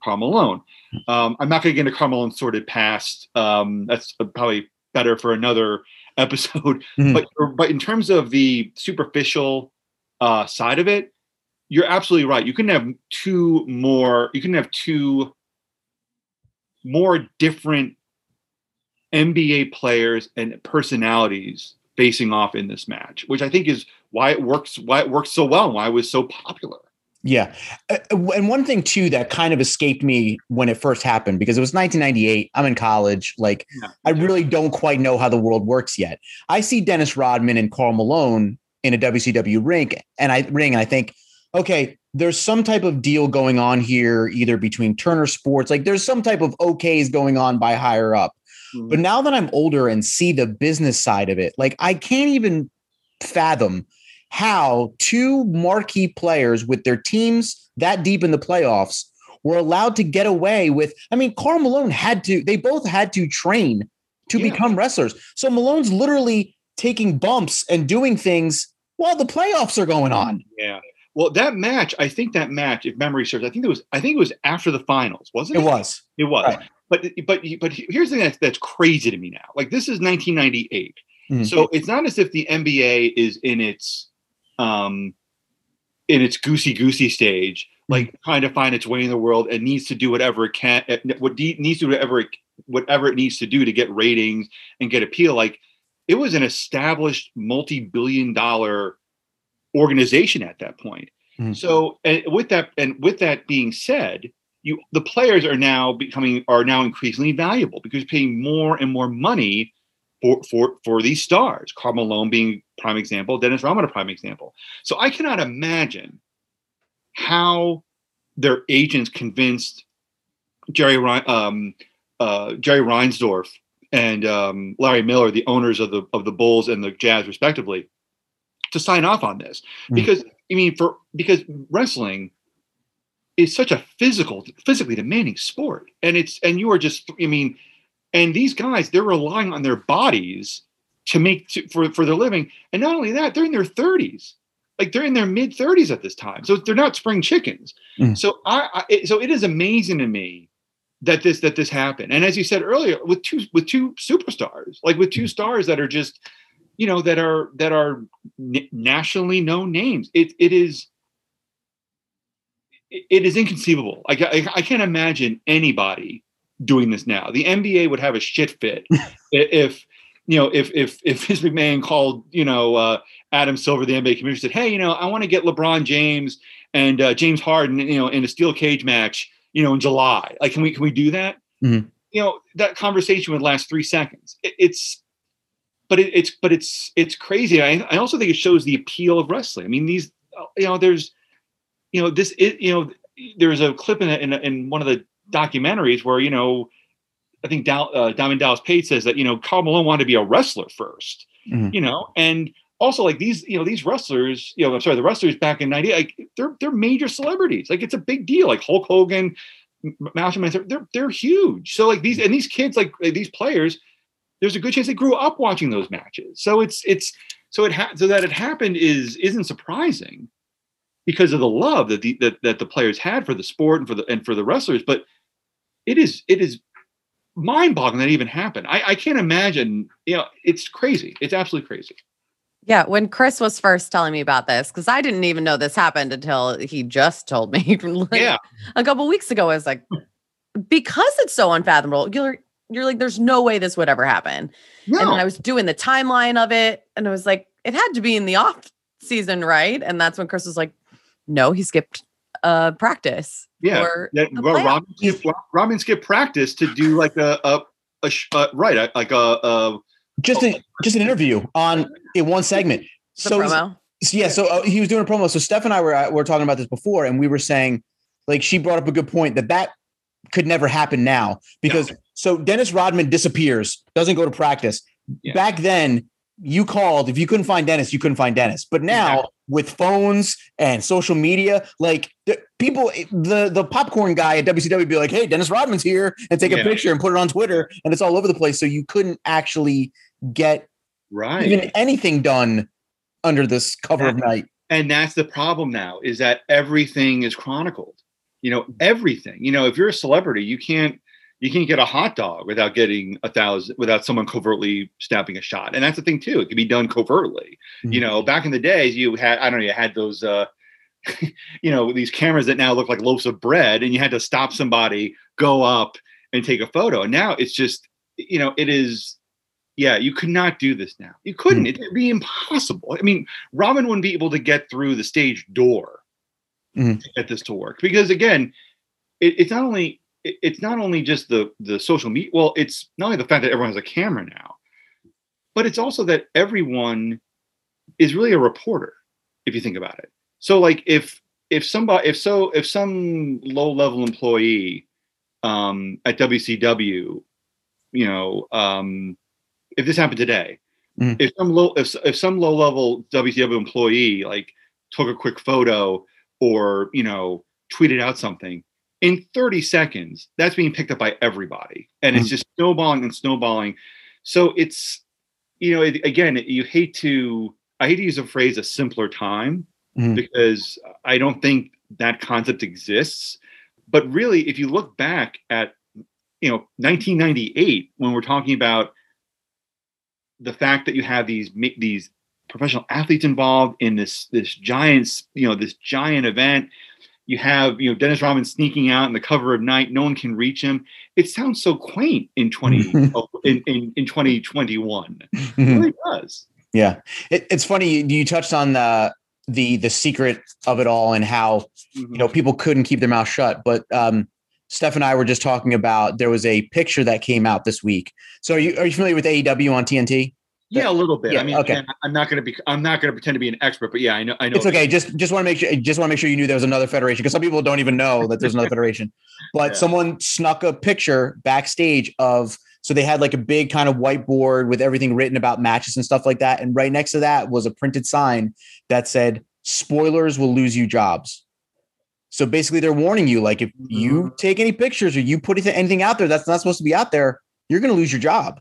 Speaker 3: Karl Malone. Um, I'm not going to get into Karl Malone's sordid past. Um, that's probably better for another [laughs] episode. Mm-hmm. But, but in terms of the superficial uh, side of it, you're absolutely right. You can have two more. You can have two more different NBA players and personalities facing off in this match, which I think is why it works. Why it works so well. And why it was so popular.
Speaker 1: Yeah. Uh, and one thing too that kind of escaped me when it first happened because it was 1998. I'm in college. Like yeah. I really don't quite know how the world works yet. I see Dennis Rodman and Karl Malone in a WCW ring, and I ring, and I think, okay, there's some type of deal going on here, either between Turner Sports, like there's some type of okays going on by higher up. Mm-hmm. But now that I'm older and see the business side of it, like I can't even fathom how two marquee players with their teams that deep in the playoffs were allowed to get away with. I mean, Karl Malone had to, they both had to train to yeah. become wrestlers. So Malone's literally taking bumps and doing things while the playoffs are going on.
Speaker 3: Yeah. Well, that match, I think that match, if memory serves, I think it was, I think it was after the finals, wasn't it?
Speaker 1: It was.
Speaker 3: It was. Right. But but but here's the thing that's, that's crazy to me now. Like this is 1998, mm-hmm. so it's not as if the NBA is in its um in its goosey goosey stage, like mm-hmm. trying to find its way in the world and needs to do whatever it can, eh, what needs to do whatever it, whatever it needs to do to get ratings and get appeal. Like it was an established multi-billion dollar organization at that point. Mm-hmm. So, and with that, and with that being said, you the players are now becoming are now increasingly valuable because you're paying more and more money for for for these stars. Karl Malone being prime example, Dennis Rodman a prime example. So I cannot imagine how their agents convinced Jerry um, uh, Jerry Reinsdorf and um, Larry Miller, the owners of the of the Bulls and the Jazz, respectively, to sign off on this. Mm. Because I mean, for because wrestling is such a physical, physically demanding sport, and it's and you are just, I mean, and these guys they're relying on their bodies to make to, for for their living, and not only that, they're in their thirties, like they're in their mid thirties at this time, so they're not spring chickens. Mm. So I, I, so it is amazing to me that this that this happened, and as you said earlier, with two with two superstars, like with two mm. stars that are just you know that are that are nationally known names it it is it is inconceivable. I, I, I can't imagine anybody doing this now. The nba would have a shit fit [laughs] if you know if if if Vince McMahon called you know uh, Adam Silver the NBA commissioner said hey you know I want to get LeBron James and uh, James Harden you know in a steel cage match you know in July like can we can we do that mm-hmm. you know that conversation would last three seconds it, it's but it, it's but it's it's crazy. I, I also think it shows the appeal of wrestling. I mean, these you know, there's you know this it, you know there's a clip in, a, in, a, in one of the documentaries where you know I think Dal, uh, Diamond Dallas Page says that you know Karl Malone wanted to be a wrestler 1st mm-hmm. you know, and also like these you know these wrestlers you know I'm sorry the wrestlers back in '90 like they're they're major celebrities like it's a big deal like Hulk Hogan, Man they're they're huge so like these and these kids like eh, these players there's a good chance they grew up watching those matches. So it's it's so it ha- so that it happened is isn't surprising because of the love that the that, that the players had for the sport and for the and for the wrestlers. But it is it is mind-boggling that even happened. I, I can't imagine. You know, it's crazy. It's absolutely crazy.
Speaker 2: Yeah, when Chris was first telling me about this, because I didn't even know this happened until he just told me. [laughs] like yeah, a couple weeks ago, I was like, because it's so unfathomable. You're you're like, there's no way this would ever happen. No. And then I was doing the timeline of it, and I was like, it had to be in the off season, right? And that's when Chris was like, no, he skipped uh practice.
Speaker 3: Yeah, that, well, Rodman, skipped, Rodman skipped practice to do like a a, a, a right, like a, a
Speaker 1: just a, just an interview on in one segment.
Speaker 2: The so promo.
Speaker 1: yeah, so uh, he was doing a promo. So Steph and I were uh, were talking about this before, and we were saying, like, she brought up a good point that that could never happen now because so Dennis Rodman disappears, doesn't go to practice. Yeah. Back then, you called if you couldn't find Dennis, you couldn't find Dennis. But now with phones and social media, like the people, the the popcorn guy at WCW be like, "Hey, Dennis Rodman's here," and take a picture and put it on Twitter, and it's all over the place. So you couldn't actually get
Speaker 3: right
Speaker 1: even anything done under this cover
Speaker 3: and,
Speaker 1: of night.
Speaker 3: And that's the problem now is that everything is chronicled. You know, everything. You know, if you're a celebrity, you can't you can't get a hot dog without getting a thousand without someone covertly snapping a shot and that's the thing too it can be done covertly mm-hmm. you know back in the days you had i don't know you had those uh [laughs] you know these cameras that now look like loaves of bread and you had to stop somebody go up and take a photo and now it's just you know it is yeah you could not do this now you couldn't mm-hmm. it'd be impossible i mean rodman wouldn't be able to get through the stage door mm-hmm. to get this to work because again it, it's not only it's not only just the the social media. Well, it's not only the fact that everyone has a camera now, but it's also that everyone is really a reporter if you think about it. So, like, if if somebody if so if some low level employee um, at WCW, you know, um, if this happened today, Mm-hmm. If some low if, if some low level WCW employee like took a quick photo or you know tweeted out something in 30 seconds, that's being picked up by everybody, and mm-hmm. it's just snowballing and snowballing. So it's you know it, again you hate to I hate to use a phrase a simpler time mm-hmm. because I don't think that concept exists. But really, if you look back at you know 1998 when we're talking about the fact that you have these these professional athletes involved in this this giant you know this giant event. You have you know dennis rodman sneaking out in the cover of night. No one can reach him. It sounds so quaint in 20 [laughs] in, in, in 2021 it mm-hmm. really does.
Speaker 1: Yeah. It, it's funny you touched on the the the secret of it all and how mm-hmm. you know people couldn't keep their mouth shut but um Steph and I were just talking about there was a picture that came out this week. So are you are you familiar with AEW on TNT?
Speaker 3: Yeah, a little bit. Yeah, I mean, okay. I'm not going to be. I'm not going to pretend to be an expert, but yeah, I know. I know.
Speaker 1: It's okay. Just just want to make sure. Just want to make sure you knew there was another federation because some people don't even know that there's another [laughs] federation. But yeah. someone snuck a picture backstage of. So they had like a big kind of whiteboard with everything written about matches and stuff like that, and right next to that was a printed sign that said, "Spoilers will lose you jobs." So basically, they're warning you like if you mm-hmm. take any pictures or you put anything out there that's not supposed to be out there, you're going to lose your job.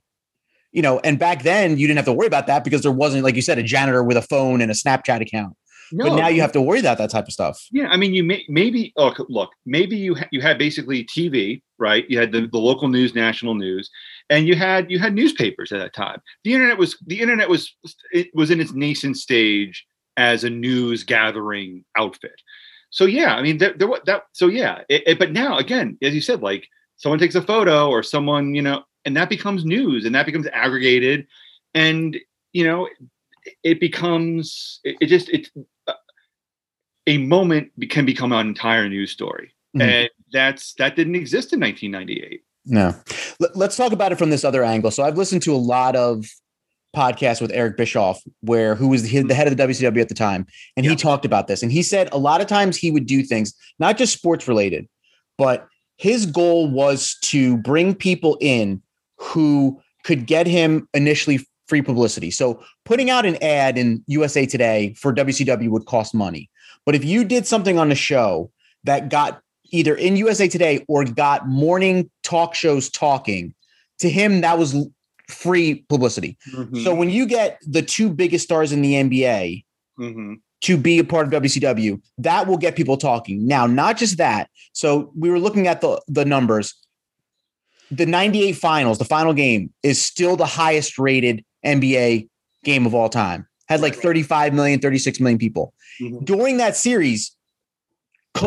Speaker 1: You know, and back then you didn't have to worry about that because there wasn't, like you said, a janitor with a phone and a Snapchat account. No. But now you have to worry about that type of stuff.
Speaker 3: Yeah, I mean, you may maybe oh, look, maybe you ha- you had basically TV, right? You had the, the local news, national news, and you had you had newspapers at that time. The internet was the internet was it was in its nascent stage as a news gathering outfit so yeah, I mean, there, there that. So yeah, it, it, but now again, as you said, like someone takes a photo or someone, you know, and that becomes news and that becomes aggregated, and you know, it becomes it, it just it's uh, a moment can become an entire news story, mm-hmm. and that's that didn't exist in 1998.
Speaker 1: No, let's talk about it from this other angle. So I've listened to a lot of podcast with Eric Bischoff, where who was the, the head of the WCW at the time, and yeah. he talked about this. And he said a lot of times he would do things not just sports related, but his goal was to bring people in who could get him initially free publicity. So putting out an ad in USA Today for WCW would cost money. But if you did something on the show that got either in USA Today or got morning talk shows talking, to him that was free publicity. Mm-hmm. So when you get the two biggest stars in the NBA mm-hmm. to be a part of WCW, that will get people talking. Now, not just that. So we were looking at the the numbers. The 98 finals, the final game is still the highest rated NBA game of all time. Had like 35 million, 36 million people. Mm-hmm. During that series,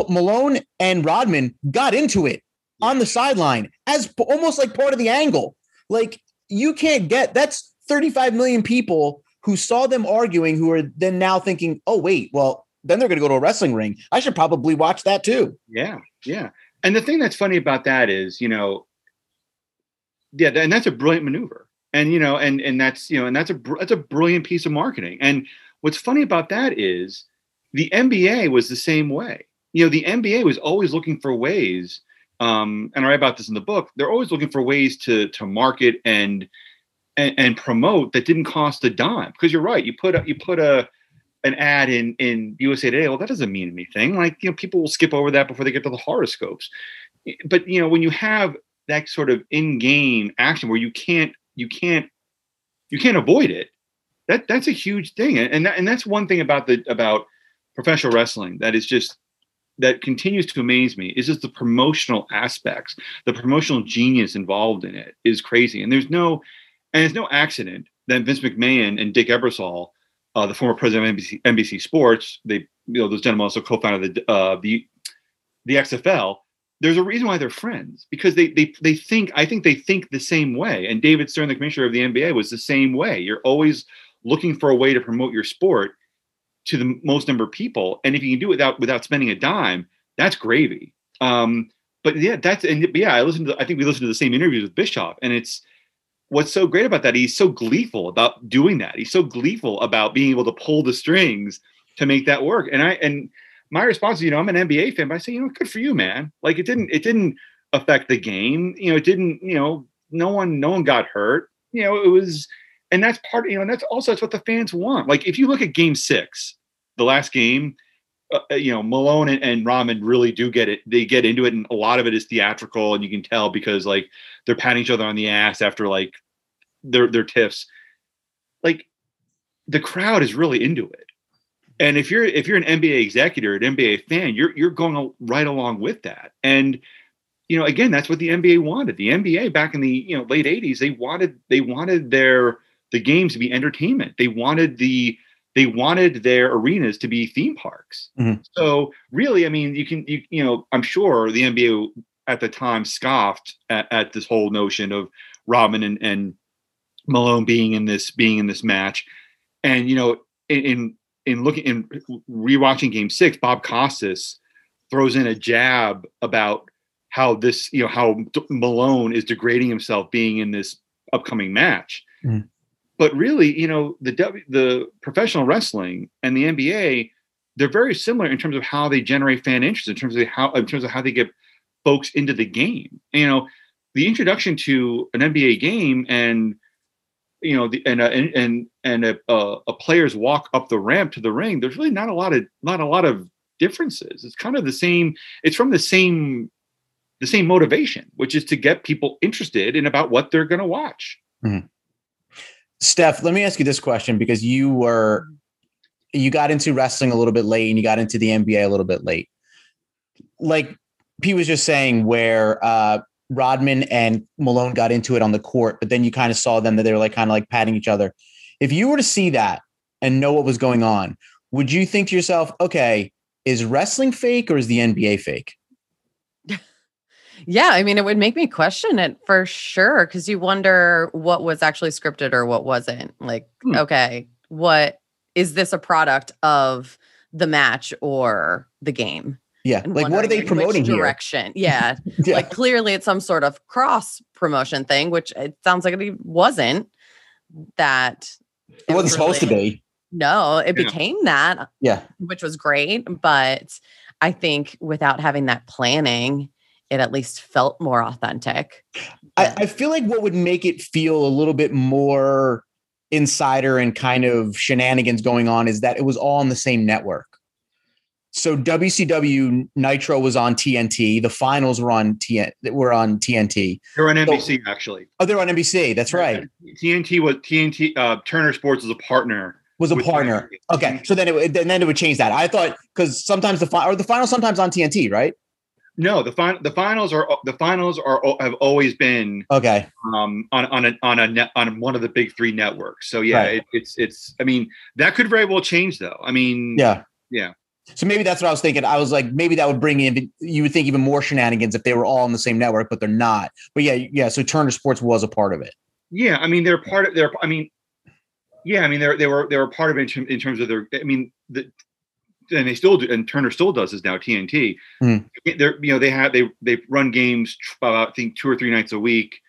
Speaker 1: Malone and Rodman got into it on the sideline as almost like part of the angle. Like you can't get that's 35 million people who saw them arguing who are then now thinking, oh, wait, well, then they're going to go to a wrestling ring. I should probably watch that too.
Speaker 3: Yeah. Yeah. And the thing that's funny about that is, you know, yeah, and that's a brilliant maneuver. And, you know, and, and that's, you know, and that's a, that's a brilliant piece of marketing. And what's funny about that is the NBA was the same way. You know, the NBA was always looking for ways um, and I write about this in the book. They're always looking for ways to to market and and, and promote that didn't cost a dime. Because you're right, you put a, you put a an ad in in USA Today. Well, that doesn't mean anything. Like you know, people will skip over that before they get to the horoscopes. But you know, when you have that sort of in-game action where you can't you can't you can't avoid it, that that's a huge thing. And that, and that's one thing about the about professional wrestling that is just that continues to amaze me is just the promotional aspects, the promotional genius involved in it is crazy. And there's no, and it's no accident that Vince McMahon and Dick Ebersol, uh, the former president of NBC, NBC, Sports, they, you know, those gentlemen also co-founded the uh, the the XFL. There's a reason why they're friends because they they they think I think they think the same way. And David Stern, the commissioner of the NBA, was the same way. You're always looking for a way to promote your sport to the most number of people. And if you can do it without without spending a dime, that's gravy. Um, but yeah, that's and yeah, I listened to I think we listened to the same interviews with Bischoff, and it's what's so great about that. He's so gleeful about doing that. He's so gleeful about being able to pull the strings to make that work. And I and my response is, you know, I'm an NBA fan, but I say, you know, good for you, man. Like it didn't it didn't affect the game. You know, it didn't, you know, no one no one got hurt. You know, it was and that's part you know and that's also that's what the fans want like if you look at game six the last game uh, uh, you know malone and, and Rodman really do get it they get into it and a lot of it is theatrical and you can tell because like they're patting each other on the ass after like their their tiffs like the crowd is really into it and if you're if you're an NBA executive, an NBA fan, you're you're going right along with that. And you know, again, that's what the NBA wanted. The NBA back in the you know late '80s, they wanted they wanted their the games to be entertainment. They wanted the they wanted their arenas to be theme parks. Mm-hmm. So really, I mean, you can you you know, I'm sure the NBA at the time scoffed at, at this whole notion of Rodman and, and Malone being in this being in this match, and you know, in, in in looking in rewatching game six, Bob Costas throws in a jab about how this, you know, how Malone is degrading himself being in this upcoming match. Mm. But really, you know, the w, the professional wrestling and the NBA, they're very similar in terms of how they generate fan interest, in terms of how in terms of how they get folks into the game. You know, the introduction to an NBA game and you know, the, and uh, and and a, uh, a player's walk up the ramp to the ring, there's really not a lot of not a lot of differences. It's kind of the same. It's from the same the same motivation, which is to get people interested in about what they're going to watch. Mm-hmm.
Speaker 1: Steph, let me ask you this question because you were you got into wrestling a little bit late and you got into the NBA a little bit late. Like P was just saying, where uh, Rodman and Malone got into it on the court, but then you kind of saw them that they were like kind of like patting each other. If you were to see that and know what was going on, would you think to yourself, okay, is wrestling fake or is the NBA fake?
Speaker 2: Yeah, I mean, it would make me question it for sure because you wonder what was actually scripted or what wasn't. Like, hmm. okay, what is this a product of the match or the game?
Speaker 1: Yeah. Like what are they promoting
Speaker 2: direction? Yeah. [laughs] yeah. Like clearly it's some sort of cross promotion thing, which it sounds like it wasn't that
Speaker 1: it, it wasn't really, supposed to be.
Speaker 2: No, it yeah. became that.
Speaker 1: Yeah.
Speaker 2: Which was great. But I think without having that planning, it at least felt more authentic.
Speaker 1: I, I feel like what would make it feel a little bit more insider and kind of shenanigans going on is that it was all on the same network. So WCW Nitro was on TNT. The finals were on TN were on TNT.
Speaker 3: They're on NBC so, actually.
Speaker 1: Oh, they're on NBC. That's right.
Speaker 3: TNT was TNT. Uh, Turner Sports was a partner.
Speaker 1: Was a partner. TNT. Okay, so then it then it would change that. I thought because sometimes the final or the final sometimes on TNT, right?
Speaker 3: No, the final the finals are the finals are have always been
Speaker 1: okay
Speaker 3: um, on on a on a net, on one of the big three networks. So yeah, right. it, it's it's. I mean, that could very well change though. I mean,
Speaker 1: yeah,
Speaker 3: yeah.
Speaker 1: So maybe that's what I was thinking. I was like, maybe that would bring in, you would think even more shenanigans if they were all on the same network, but they're not. But yeah, yeah. So Turner Sports was a part of it.
Speaker 3: Yeah, I mean, they're part of. They're. I mean, yeah, I mean, they're they were they were part of it in, terms of their. I mean, the and they still do, and Turner still does this now. TNT. Mm. They're you know they have they they run games about I think two or three nights a week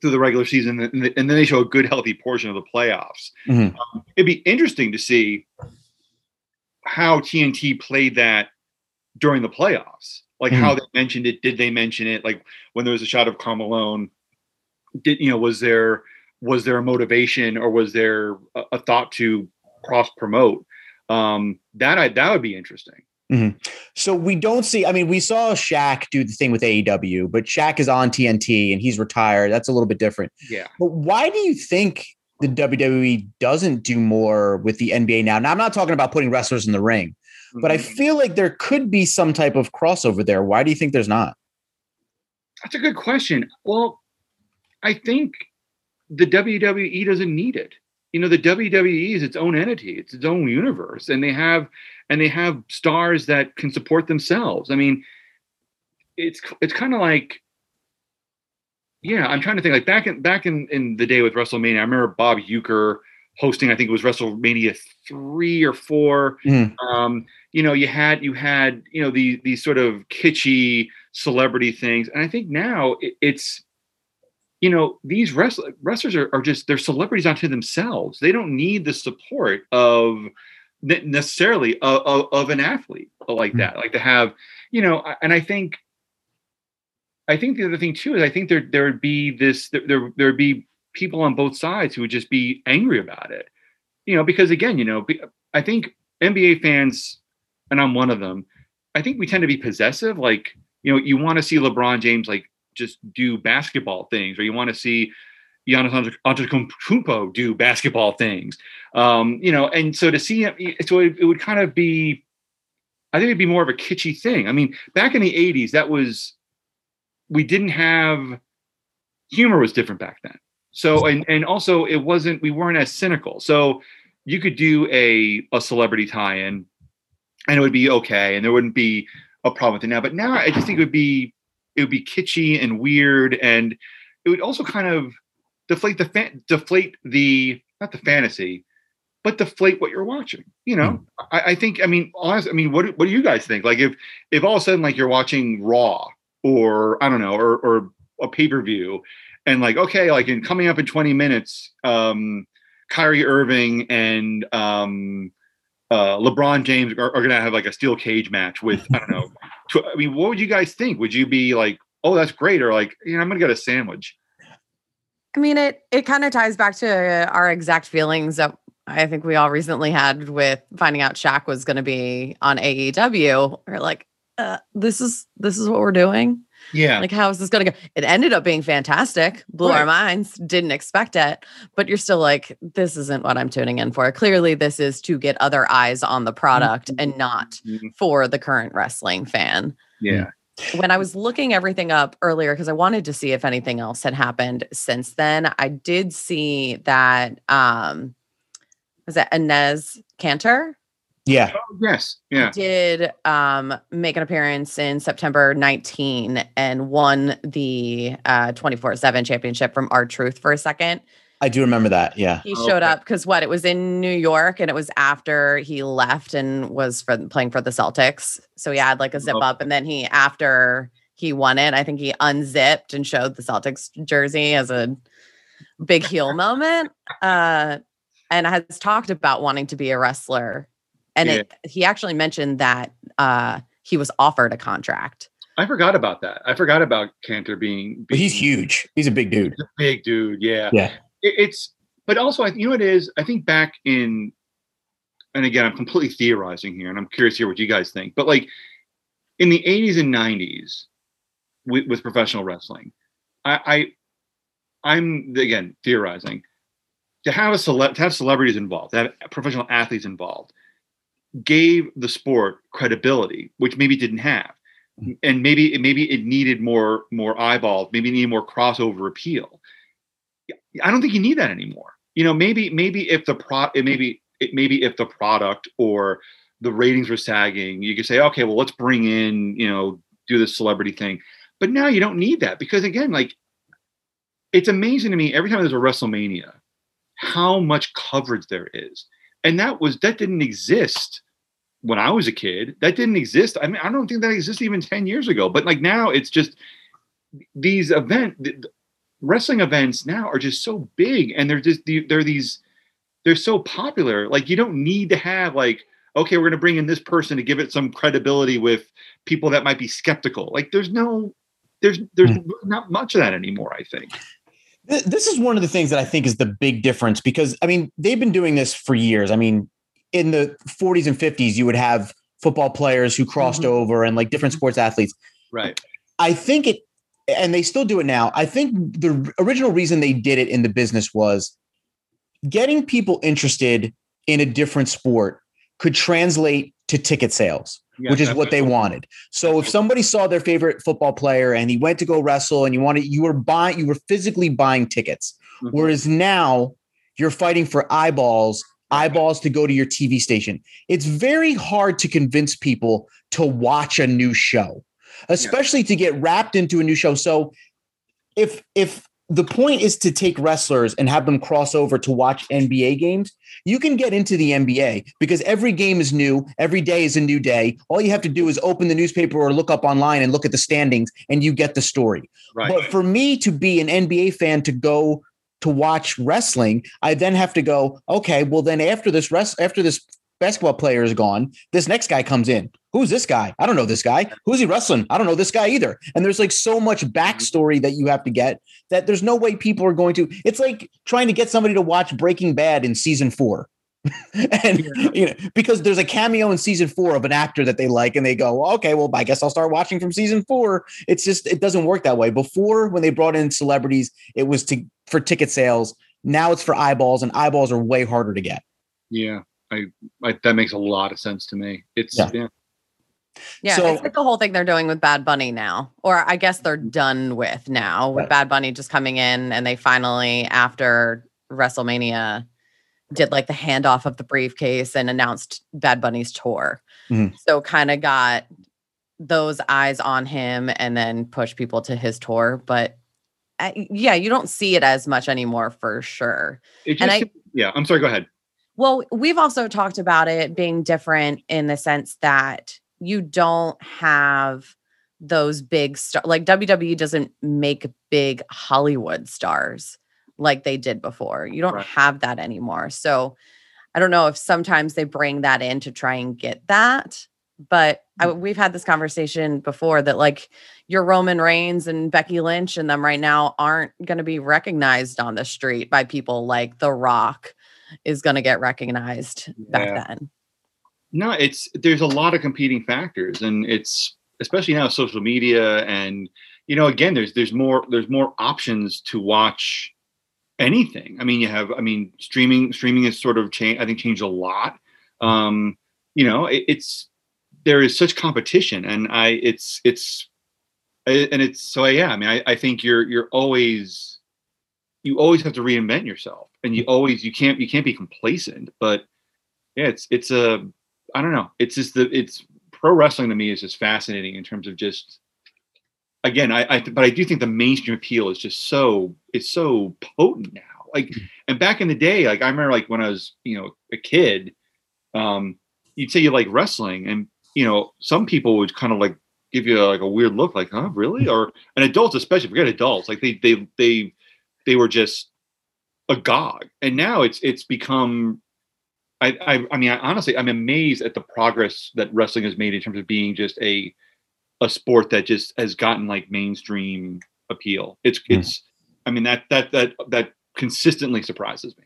Speaker 3: through the regular season, and, then they show a good healthy portion of the playoffs. Mm-hmm. Um, it'd be interesting to see how TNT played that during the playoffs. Like mm-hmm. how they mentioned it. Did they mention it? Like when there was a shot of Carmelo, did you know was there was there a motivation or was there a, a thought to cross promote? Um, that I that would be interesting.
Speaker 1: Mm-hmm. So we don't see. I mean, we saw Shaq do the thing with AEW, but Shaq is on TNT and he's retired. That's a little bit different.
Speaker 3: Yeah.
Speaker 1: But why do you think the WWE doesn't do more with the NBA now. Now, I'm not talking about putting wrestlers in the ring, mm-hmm. but I mm-hmm. feel like there could be some type of crossover there. Why do you think there's not?
Speaker 3: That's a good question. Well, I think the WWE doesn't need it. You know, the WWE is its own entity, it's its own universe, and they have and they have stars that can support themselves. I mean, it's it's kind of like yeah, I'm trying to think like back in back in in the day with WrestleMania. I remember Bob Uecker hosting. I think it was WrestleMania three or four. Mm. Um, you know, you had you had you know these these sort of kitschy celebrity things, and I think now it, it's you know these wrestlers wrestlers are, are just they're celebrities unto themselves. They don't need the support of necessarily of, of, of an athlete like mm. that. Like to have you know, and I think I think the other thing too is I think there there would be this there there would be people on both sides who would just be angry about it. You know, because again, you know, I think NBA fans, and I'm one of them. I think we tend to be possessive. Like, you know, you want to see LeBron James like just do basketball things, or you want to see Giannis Antetokounmpo do basketball things. Um, you know, and so to see him, so it, it would kind of be, I think it'd be more of a kitschy thing. I mean, back in the '80s, that was we didn't have humor was different back then. So and and also it wasn't we weren't as cynical. So you could do a a celebrity tie-in and it would be okay and there wouldn't be a problem with it now. But now I just think it would be it would be kitschy and weird and it would also kind of deflate the fan, deflate the not the fantasy, but deflate what you're watching. You know, mm. I, I, think. I mean, honestly, I mean, what what do you guys think? Like, if if all of a sudden like you're watching Raw or I don't know, or or a pay per view, and like okay, like in coming up in 20 minutes, um, Kyrie Irving and um, uh, LeBron James are, are going to have like a steel cage match with I don't know. [laughs] Tw- I mean, what would you guys think? Would you be like, oh, that's great, or like, you know, I'm going to get a sandwich?
Speaker 2: I mean, it it kind of ties back to our exact feelings that I think we all recently had with finding out Shaq was going to be on AEW. We're like, uh, this is this is what we're doing.
Speaker 3: Yeah.
Speaker 2: Like, how is this going to go? It ended up being fantastic, blew right. our minds, didn't expect it, but you're still like, this isn't what I'm tuning in for. Clearly, this is to get other eyes on the product mm-hmm. and not mm-hmm. for the current wrestling fan.
Speaker 3: Yeah
Speaker 2: when I was looking everything up earlier, because I wanted to see if anything else had happened since then, I did see that um was that Enes Kanter?
Speaker 1: Yeah.
Speaker 3: Oh, yes. Yeah.
Speaker 2: Did um make an appearance in September 19 and won the uh 24-7 championship from R-Truth for a second.
Speaker 1: I do remember that. Yeah.
Speaker 2: He showed okay. up because what? It was in New York and it was after he left and was for playing for the Celtics. So he had like a zip okay. up and then he after he won it, I think he unzipped and showed the Celtics jersey as a big heel [laughs] moment. Uh and has talked about wanting to be a wrestler. And yeah. it, he actually mentioned that uh he was offered a contract.
Speaker 3: I forgot about that. I forgot about Kanter being, being
Speaker 1: he's huge. He's a big dude.
Speaker 3: A big dude. Yeah.
Speaker 1: Yeah
Speaker 3: it's but also I you know what it is I think back in and again I'm completely theorizing here and I'm curious to hear what you guys think but like in the 80s and 90s with, with professional wrestling I, I I'm again theorizing to have a cele- to have celebrities involved to have professional athletes involved gave the sport credibility which maybe didn't have mm-hmm. and maybe it, maybe it needed more more eyeballs maybe it needed more crossover appeal I don't think you need that anymore. You know, maybe maybe if the pro maybe it maybe if the product or the ratings were sagging, you could say, okay, well, let's bring in, you know, do this celebrity thing. But now you don't need that because again, like it's amazing to me every time there's a WrestleMania, how much coverage there is. And that was that didn't exist when I was a kid. That didn't exist. I mean, I don't think that existed even 10 years ago. But like now it's just these event wrestling events now are just so big and they're just they're these they're so popular like you don't need to have like okay we're going to bring in this person to give it some credibility with people that might be skeptical like there's no there's there's mm. not much of that anymore i think
Speaker 1: this is one of the things that i think is the big difference because i mean they've been doing this for years. I mean in the 40s and 50s you would have football players who crossed mm-hmm. over and like different sports athletes.
Speaker 3: Right.
Speaker 1: I think it and they still do it now. I think the original reason they did it in the business was getting people interested in a different sport could translate to ticket sales, yes, which is what they wanted. So if somebody saw their favorite football player and he went to go wrestle and you wanted you were buying you were physically buying tickets. Mm-hmm. Whereas now you're fighting for eyeballs, eyeballs to go to your TV station. It's very hard to convince people to watch a new show especially yeah. to get wrapped into a new show. So if if the point is to take wrestlers and have them cross over to watch NBA games, you can get into the NBA because every game is new. Every day is a new day. All you have to do is open the newspaper or look up online and look at the standings and you get the story. Right. But for me to be an NBA fan to go to watch wrestling, I then have to go, okay, well then after this rest after this basketball player is gone. This next guy comes in. Who's this guy? I don't know this guy. Who's he wrestling? I don't know this guy either. And there's like so much mm-hmm. backstory that you have to get that there's no way people are going to. It's like trying to get somebody to watch Breaking Bad in season four. [laughs] and you know, because there's a cameo in season four of an actor that they like, and they go, okay, well, I guess I'll start watching from season four. It's just it doesn't work that way. Before, when they brought in celebrities, it was to for ticket sales. Now it's for eyeballs, and eyeballs are way harder to get.
Speaker 3: Yeah, I, I that makes a lot of sense to me. It's yeah. yeah.
Speaker 2: Yeah, so, it's like the whole thing they're doing with Bad Bunny now, or I guess they're done with now with right. Bad Bunny just coming in, and they finally after WrestleMania did like the handoff of the briefcase and announced Bad Bunny's tour. Mm-hmm. So kind of got those eyes on him and then push people to his tour. But uh, yeah, you don't see it as much anymore for sure.
Speaker 3: Just, and I, yeah, I'm sorry. Go ahead.
Speaker 2: Well, we've also talked about it being different in the sense that you don't have those big stars. Like WWE doesn't make big Hollywood stars like they did before. You don't right. have that anymore. So I don't know if sometimes they bring that in to try and get that. But I, mm. we've had this conversation before that like your Roman Reigns and Becky Lynch and them right now aren't going to be recognized on the street by people like The Rock is going to get recognized yeah. back then.
Speaker 3: No, it's there's a lot of competing factors, and it's especially now social media and you know again there's there's more there's more options to watch anything. I mean, you have, I mean, streaming, streaming has sort of changed, I think changed a lot. Um, you know, it, it's, there is such competition and I, it's, it's, and it's, so yeah, I mean, I, I think you're, you're always, you always have to reinvent yourself and you always, you can't, you can't be complacent, but yeah, it's, it's a, I don't know. It's just the, it's pro wrestling to me is just fascinating in terms of just, again, I, I, but I do think the mainstream appeal is just so it's so potent now. Like, mm-hmm. and back in the day, like I remember, like when I was you know a kid, um, you'd say you like wrestling, and you know some people would kind of like give you a, like a weird look, like, huh, really? Mm-hmm. Or and adults, especially forget adults, like they they they they were just agog, and now it's it's become. I, I, I mean, I, honestly, I'm amazed at the progress that wrestling has made in terms of being just a a sport that just has gotten like mainstream appeal. It's mm. it's I mean that that that that consistently surprises me.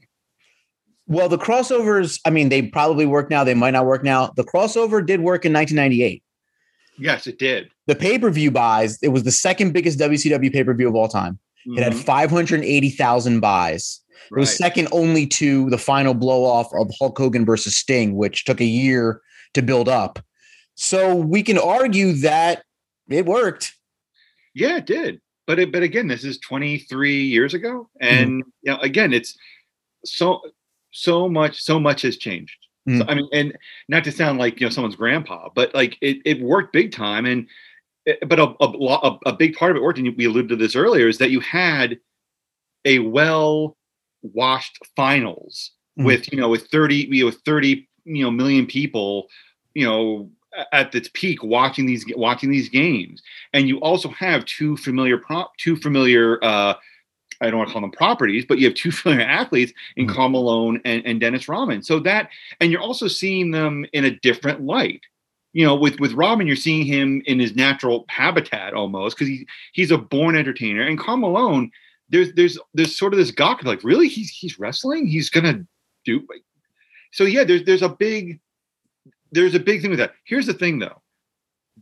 Speaker 1: Well, the crossovers, I mean, they probably work now, they might not work now. The crossover did work in 1998.
Speaker 3: Yes, it did.
Speaker 1: The pay-per-view buys, it was the second biggest WCW pay-per-view of all time. Mm-hmm. It had mm-hmm. 580,000 buys. Right. It was second only to the final blow off of Hulk Hogan versus Sting, which took a year to build up. So we can argue that it worked.
Speaker 3: Yeah, it did. But it, but again, this is 23 years ago, and mm-hmm. you know, again, it's so so much so much has changed. Mm-hmm. So, I mean, and not to sound like you know someone's grandpa, but like it it worked big time, and but a a, a big part of it worked, and we alluded to this earlier, is that you had a well washed finals mm-hmm. with you know with 30 you know 30 you know million people you know at its peak watching these watching these games and you also have two familiar prop two familiar uh I don't want to call them properties, but you have two [laughs] familiar athletes in mm-hmm. Malone and, and Dennis Rodman. So that, and you're also seeing them in a different light. You know, with with Rodman, you're seeing him in his natural habitat almost because he he's a born entertainer. And Karl Malone, there's there's there's sort of this gawk like, really, he's he's wrestling, he's gonna do. So yeah, there's there's a big there's a big thing with that. Here's the thing though.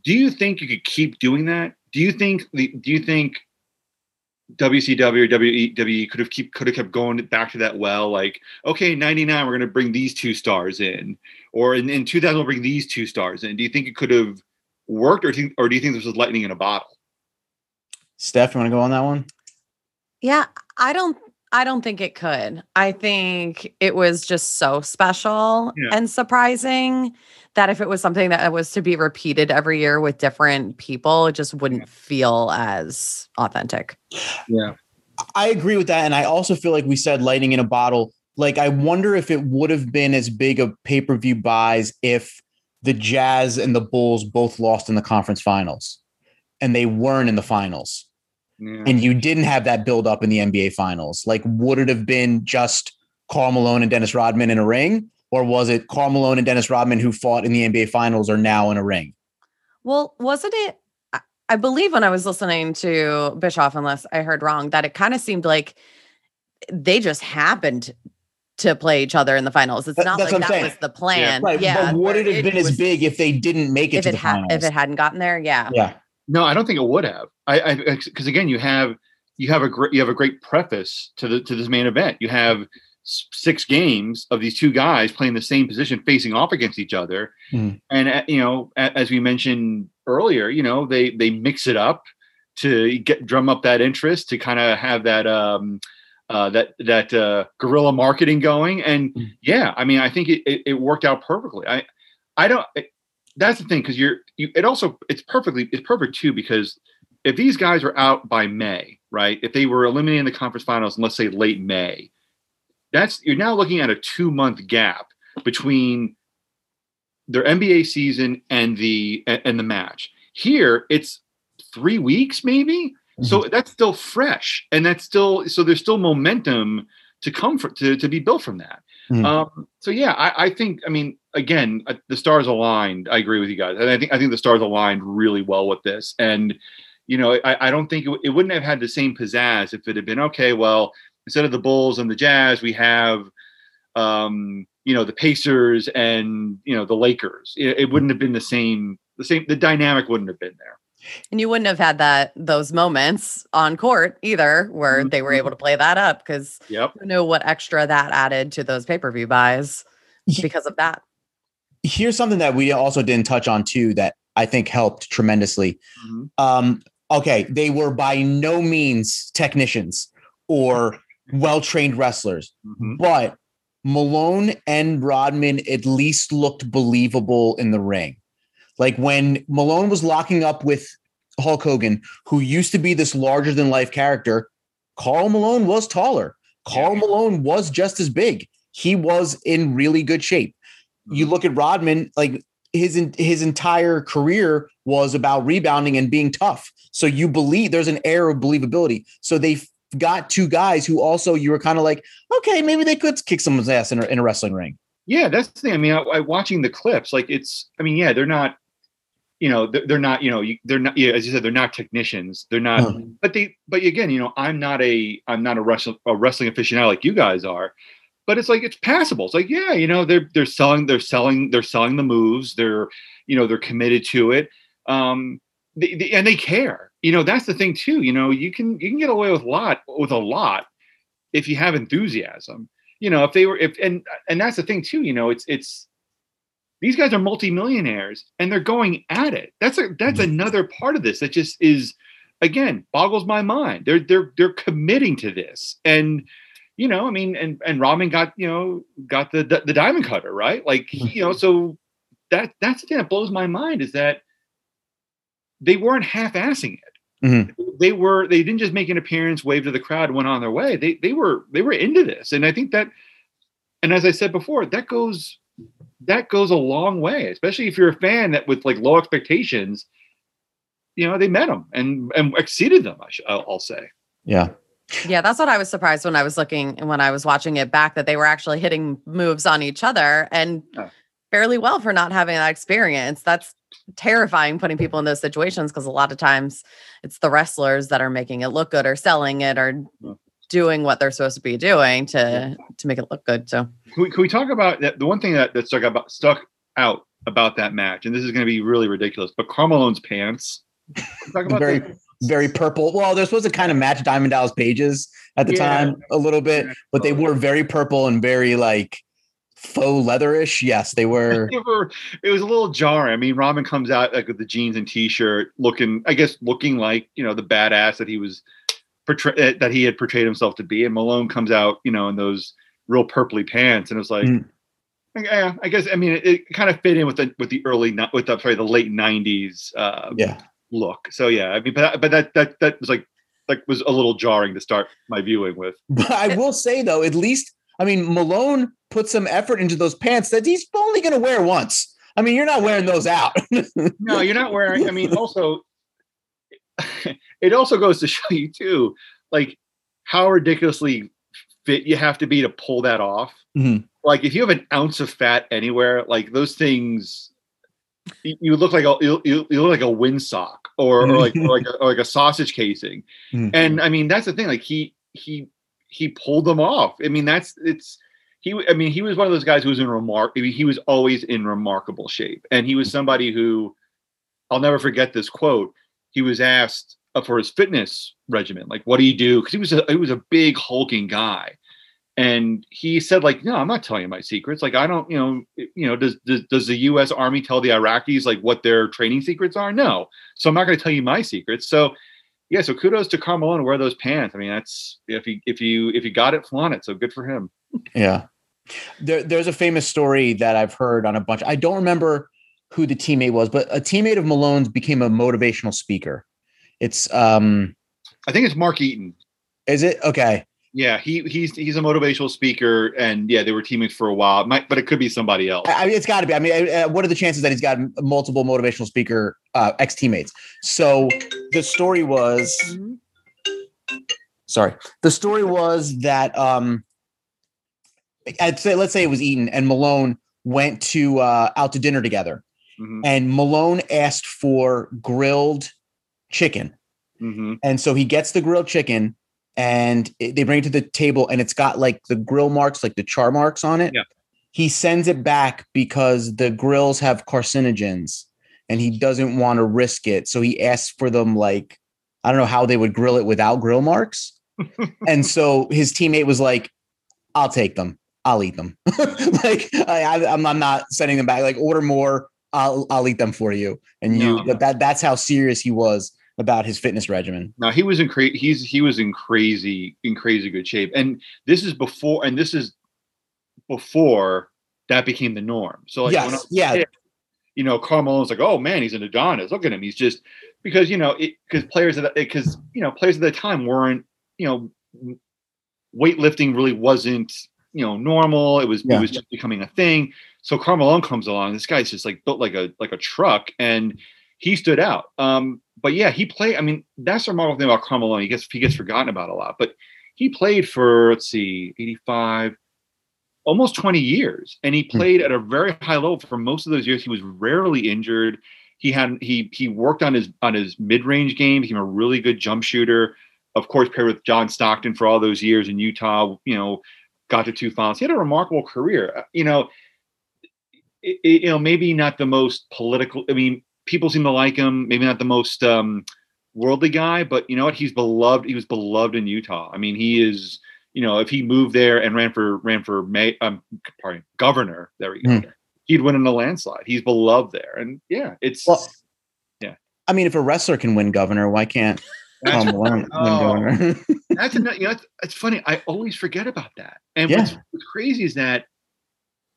Speaker 3: Do you think you could keep doing that? Do you think the do you think WCW or WWE could have keep could have kept going back to that well, like, okay, 99, we're gonna bring these two stars in, or in, in 2000 we'll bring these two stars in. Do you think it could have worked, or do you, or do you think this was lightning in a bottle?
Speaker 1: Steph, you want to go on that one?
Speaker 2: Yeah, I don't I don't think it could. I think it was just so special yeah. and surprising that if it was something that uh, was to be repeated every year with different people, it just wouldn't yeah. feel as authentic.
Speaker 3: Yeah.
Speaker 1: I agree with that. And I also feel like we said lightning in a bottle. Like, I wonder if it would have been as big of pay per view buys if the Jazz and the Bulls both lost in the conference finals and they weren't in the finals yeah. and you didn't have that build up in the NBA finals, like would it have been just Karl Malone and Dennis Rodman in a ring? or was it Karl Malone and Dennis Rodman who fought in the NBA Finals are now in a ring?
Speaker 2: Well, wasn't it? I- I believe when I was listening to Bischoff, unless I heard wrong, that it kind of seemed like they just happened to play each other in the finals. It's
Speaker 1: That-
Speaker 2: not
Speaker 1: that's
Speaker 2: like that
Speaker 1: saying.
Speaker 2: was the plan.
Speaker 1: Right,
Speaker 2: Yeah.
Speaker 1: but would
Speaker 2: where
Speaker 1: it have been as
Speaker 2: was-
Speaker 1: big if they didn't make it
Speaker 2: if
Speaker 1: to
Speaker 2: it
Speaker 1: the
Speaker 2: had
Speaker 1: finals?
Speaker 2: if it hadn't gotten there? Yeah.
Speaker 1: yeah,
Speaker 3: No, I don't think it would have. I, I, because again, you have you have a great you have a great preface to the to this main event. You have six games of these two guys playing the same position, facing off against each other,
Speaker 1: Mhm.
Speaker 3: and uh, you know, as we mentioned earlier, you know, they they mix it up to get drum up that interest to kind of have that um uh that that uh guerrilla marketing going and
Speaker 1: Mhm.
Speaker 3: yeah i mean i think it, it, it worked out perfectly i i don't that's the thing because you're you it also it's perfectly it's perfect too because if these guys are out by may right if they were eliminating the conference finals in let's say late may that's you're now looking at a two month gap between their nba season and the and the match. Here it's three weeks maybe? So that's still fresh and that's still so there's still momentum to come for, to, to be built from that.
Speaker 1: Mhm.
Speaker 3: um, so yeah I, I think i mean again uh, the stars aligned. I agree with you guys. And i think i think the stars aligned really well with this. And you know i, I don't think it, it wouldn't have had the same pizzazz if it had been okay well instead of the bulls and the jazz we have um, you know the pacers and you know the lakers. It, it wouldn't have been the same the same the dynamic wouldn't have been there.
Speaker 2: And you wouldn't have had that those moments on court either where
Speaker 1: Mm-hmm.
Speaker 2: they were able to play that up because
Speaker 3: yep.
Speaker 2: who knew what extra that added to those pay-per-view buys
Speaker 1: Ye-
Speaker 2: because of that.
Speaker 1: Here's something that we also didn't touch on too that I think helped tremendously.
Speaker 3: Mhm.
Speaker 1: Um, okay, they were by no means technicians or well trained wrestlers,
Speaker 3: Mhm.
Speaker 1: but Malone and Rodman at least looked believable in the ring. Like when Malone was locking up with Hulk Hogan, who used to be this larger than life character, Karl Malone was taller.
Speaker 3: Karl
Speaker 1: Malone was just as big. He was in really good shape. You look at Rodman, like his his entire career was about rebounding and being tough. So you believe there's an air of believability. So they've got two guys who also you were kind of like, okay, maybe they could kick someone's ass in a, in a wrestling ring.
Speaker 3: Yeah, that's the thing. I mean, I, I watching the clips, like it's. I mean, yeah, they're not. You know, they're, they're not. You know, you, they're not. Yeah, as you said, they're not technicians. They're not.
Speaker 1: Huh.
Speaker 3: But they. But again, you know, I'm not a. I'm not a wrestling a wrestling aficionado like you guys are. But it's like it's passable. It's like yeah, you know, they're they're selling they're selling they're selling the moves. They're you know they're committed to it. Um, they, they, and they care. You know, that's the thing too. You know, you can you can get away with a lot with a lot if you have enthusiasm you know if they were if and and that's the thing too you know it's it's these guys are multimillionaires and they're going at it that's a that's another part of this that just is again boggles my mind they're they're they're committing to this and you know i mean and and Rodman got you know got the the, the diamond cutter right? Like you know so that that's the thing that blows my mind is that they weren't half-assing it.
Speaker 1: Mhm.
Speaker 3: they were they didn't just make an appearance wave to the crowd went on their way. They they were they were into this. And i think that and as i said before that goes that goes a long way especially if you're a fan that with like low expectations you know they met them and and exceeded them I sh- I'll, I'll say.
Speaker 1: Yeah.
Speaker 2: Yeah, that's what I was surprised when I was looking and when I was watching it back that they were actually hitting moves on each other and
Speaker 3: Yeah.
Speaker 2: fairly well for not having that experience. That's terrifying putting people in those situations because a lot of times it's the wrestlers that are making it look good or selling it or
Speaker 3: Yeah.
Speaker 2: doing what they're supposed to be doing to to make it look good. So
Speaker 3: can we, can we talk about that the one thing that, that stuck about stuck out about that match and this is going to be really ridiculous but Karl Malone's pants talk about
Speaker 1: Very
Speaker 3: that?
Speaker 1: Very purple. Well, they're supposed to kind of match Diamond Dallas Page's at the
Speaker 3: Yeah.
Speaker 1: time a little bit, but they were very purple and very like faux leatherish. Yes, they were. [laughs]
Speaker 3: It was a little jarring. I mean, Rodman comes out like with the jeans and t-shirt, looking, I guess, looking like you know the badass that he was portray- that he had portrayed himself to be, and Malone comes out, you know, in those real purpley pants, and it was like,
Speaker 1: Mm.
Speaker 3: yeah, I guess, I mean, it, it kind of fit in with the with the early with the sorry the late '90s uh,
Speaker 1: Yeah.
Speaker 3: Look. So yeah, I mean, but but that that that was like like was a little jarring to start my viewing with. [laughs]
Speaker 1: But I will say though, at least I mean Malone put some effort into those pants that he's only going to wear once. I mean, you're not wearing those out. [laughs]
Speaker 3: No, you're not wearing. I mean, also, [laughs] it also goes to show you too, like how ridiculously fit you have to be to pull that off.
Speaker 1: Mhm.
Speaker 3: like if you have an ounce of fat anywhere, like those things, you, look like a you, you look like a windsock or, or like or like a, or like a sausage casing.
Speaker 1: Mhm.
Speaker 3: And I mean that's the thing. Like he he he pulled them off. I mean that's it's he. I mean he was one of those guys who was in remark. I mean, he was always in remarkable shape, and he was somebody who I'll never forget this quote. He was asked uh, for his fitness regimen, like what do you do? Because he was a he was a big hulking guy, and he said like, no, I'm not telling you my secrets. Like I don't, you know, you know, does does, does the U.S. Army tell the Iraqis like what their training secrets are? No, so I'm not going to tell you my secrets. So yeah, so kudos to Karl Malone and wear those pants. I mean, that's if you if you if you got it, flaunt it. So good for him.
Speaker 1: Yeah. There, there's a famous story that I've heard on a bunch. I don't remember who the teammate was, but a teammate of Malone's became a motivational speaker. It's um
Speaker 3: I think it's Mark Eaton.
Speaker 1: is it okay.
Speaker 3: Yeah, he he's he's a motivational speaker, and yeah, they were teammates for a while. Might, but it could be somebody else.
Speaker 1: I I mean, it's got to be. I mean, uh, what are the chances that he's got multiple motivational speaker uh, ex teammates? So the story was sorry. The story was that um, I'd say let's say it was Eaton and Malone went to uh, out to dinner together,
Speaker 3: Mhm,
Speaker 1: and Malone asked for grilled chicken,
Speaker 3: mhm.
Speaker 1: and so he gets the grilled chicken. And it- they bring it to the table, and it's got like the grill marks, like the char marks on it.
Speaker 3: Yeah.
Speaker 1: He sends it back because the grills have carcinogens, and he doesn't want to risk it. So he asks for them, like I don't know how they would grill it without grill marks. [laughs] and so his teammate was like, "I'll take them. I'll eat them. [laughs] like I, I, I'm, I'm not sending them back. Like order more. I'll I'll eat them for you." And you
Speaker 3: No.
Speaker 1: that that's how serious he was about his fitness regimen.
Speaker 3: Now he was in cra- he's he was in crazy in crazy good shape, and this is before and this is before that became the norm. So like
Speaker 1: yes, yeah,
Speaker 3: kid, you know, Karl Malone's like, oh man, he's an Adonis. Look at him. He's just because you know because players at because you know players at the time weren't you know weightlifting really wasn't you know normal. It was
Speaker 1: Yeah.
Speaker 3: it was just becoming a thing. So Carmelo comes along. This guy's just like built like a like a truck, and he stood out. Um, but yeah, he played. I mean, that's the remarkable thing about Karl Malone. He gets he gets forgotten about a lot, but he played for let's see, eighty five. Almost 20 years, and he
Speaker 1: Hmm.
Speaker 3: played at a very high level for most of those years. He was rarely injured he had he he worked on his on his mid-range game He became a really good jump shooter of course paired with john stockton for all those years in utah you know got to two finals he had a remarkable career Uh, you know it, it- you know maybe not the most political i mean people seem to like him maybe not the most um worldly guy but you know what he's beloved he was beloved in utah i mean he is you know if he moved there and ran for ran for may um pardon governor there we go
Speaker 1: Hmm.
Speaker 3: he'd win in a landslide he's beloved there and yeah it's
Speaker 1: Well, I mean, if a wrestler can win governor, why can't Tom Malone win
Speaker 3: Oh.
Speaker 1: governor? [laughs]
Speaker 3: that's you know it's, it's funny i always forget about that and
Speaker 1: Yeah.
Speaker 3: what's, what's crazy is that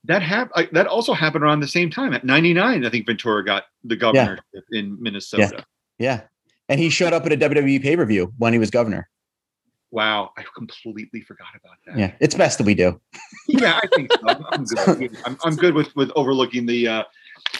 Speaker 3: that happened that also happened around the same time at 99 i think ventura got the governorship in minnesota
Speaker 1: yeah, and he showed up at a WWE pay per view when he was governor.
Speaker 3: wow i completely forgot about that
Speaker 1: Yeah, it's best that we do. [laughs]
Speaker 3: yeah, I think so. I'm, I'm good. with- I'm, I'm good with with overlooking the uh,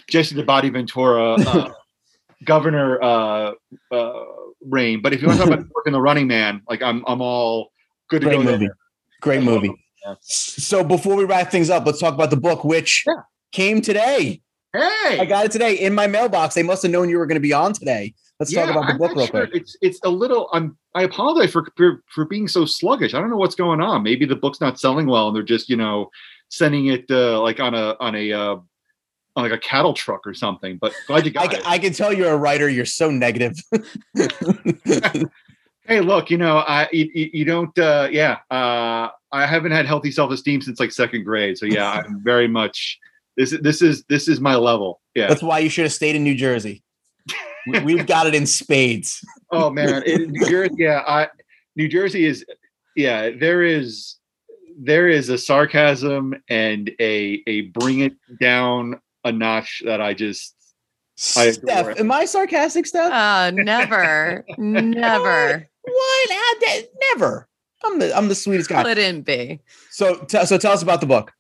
Speaker 3: Jesse the Body Ventura uh, [laughs] governor uh, uh, reign. But if you want to talk about [laughs] working the running man, like I'm I'm all good to
Speaker 1: Great
Speaker 3: go
Speaker 1: movie.
Speaker 3: there.
Speaker 1: Great movie.
Speaker 3: Yeah.
Speaker 1: So before we wrap things up, let's talk about the book, which
Speaker 3: Yeah.
Speaker 1: came today.
Speaker 3: Hey,
Speaker 1: I got it today in my mailbox. They must have known you were going to be on today. Let's talk about the
Speaker 3: I'm
Speaker 1: book real
Speaker 3: sure.
Speaker 1: quick.
Speaker 3: It's it's a little. I'm. I apologize for, for for being so sluggish. I don't know what's going on. Maybe the book's not selling well, and they're just you know sending it uh, like on a on a uh, on like a cattle truck or something. But glad you got
Speaker 1: ca-
Speaker 3: it.
Speaker 1: I can tell you're a writer. You're so negative. [laughs] [laughs]
Speaker 3: Hey, look, you know, I you, you you don't. Uh, yeah, uh, I haven't had healthy self esteem since like second grade. So yeah, I'm [laughs] very much. This is this is this is my level. Yeah.
Speaker 1: That's why you should have stayed in New Jersey. We- We've got it in spades. [laughs]
Speaker 3: Oh man, in New Jersey, yeah, I, New Jersey is, yeah, there is, there is a sarcasm and a a bring it down a notch that I just. I adore
Speaker 1: Steph,
Speaker 3: it.
Speaker 1: am I sarcastic, Steph?
Speaker 2: Uh, never, [laughs] never.
Speaker 1: What? I, that- never. I'm the I'm the sweetest guy.
Speaker 2: Couldn't be.
Speaker 1: So t- so tell us about the book.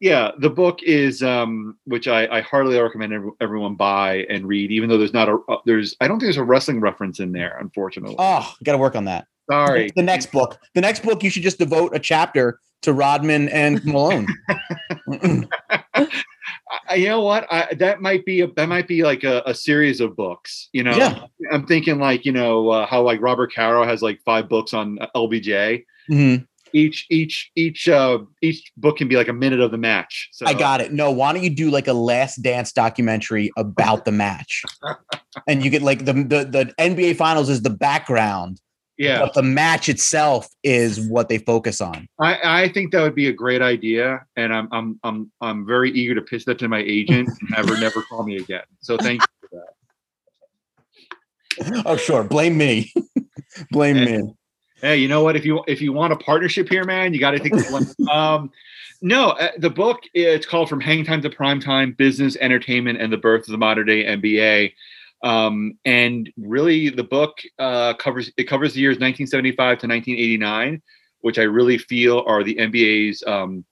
Speaker 3: Yeah, the book is, um, which I, I heartily recommend every, everyone buy and read, even though there's not a uh, there's I don't think there's a wrestling reference in there, unfortunately.
Speaker 1: Oh, got to work on that.
Speaker 3: Sorry.
Speaker 1: The next book. The next book, you should just devote a chapter to Rodman and [laughs] Malone. [laughs]
Speaker 3: I, you know what? I, that might be a that might be like a, a series of books. You know,
Speaker 1: Yeah.
Speaker 3: I'm thinking like you know uh, how like Robert Caro has like five books on LBJ.
Speaker 1: Mhm.
Speaker 3: Each each each uh each book can be like a minute of the match. So
Speaker 1: I got it. No, why don't you do like a last dance documentary about the match? And you get like the, the the NBA finals is the background,
Speaker 3: yeah.
Speaker 1: but the match itself is what they focus on.
Speaker 3: I, I think that would be a great idea, and I'm I'm I'm I'm very eager to pitch that to my agent [laughs] and have her never call me again. So thank you for that.
Speaker 1: Oh, sure. Blame me. [laughs] Blame
Speaker 3: Yeah.
Speaker 1: me.
Speaker 3: Hey, you know what? If you if you want a partnership here, man, you got to take the [laughs] um, no, uh, the book it's called "From Hang Time to Prime Time: Business, Entertainment, and the Birth of the Modern Day NBA." Um, and really, the book uh, covers it covers the years 1975 to 1989, which I really feel are the NBA's um,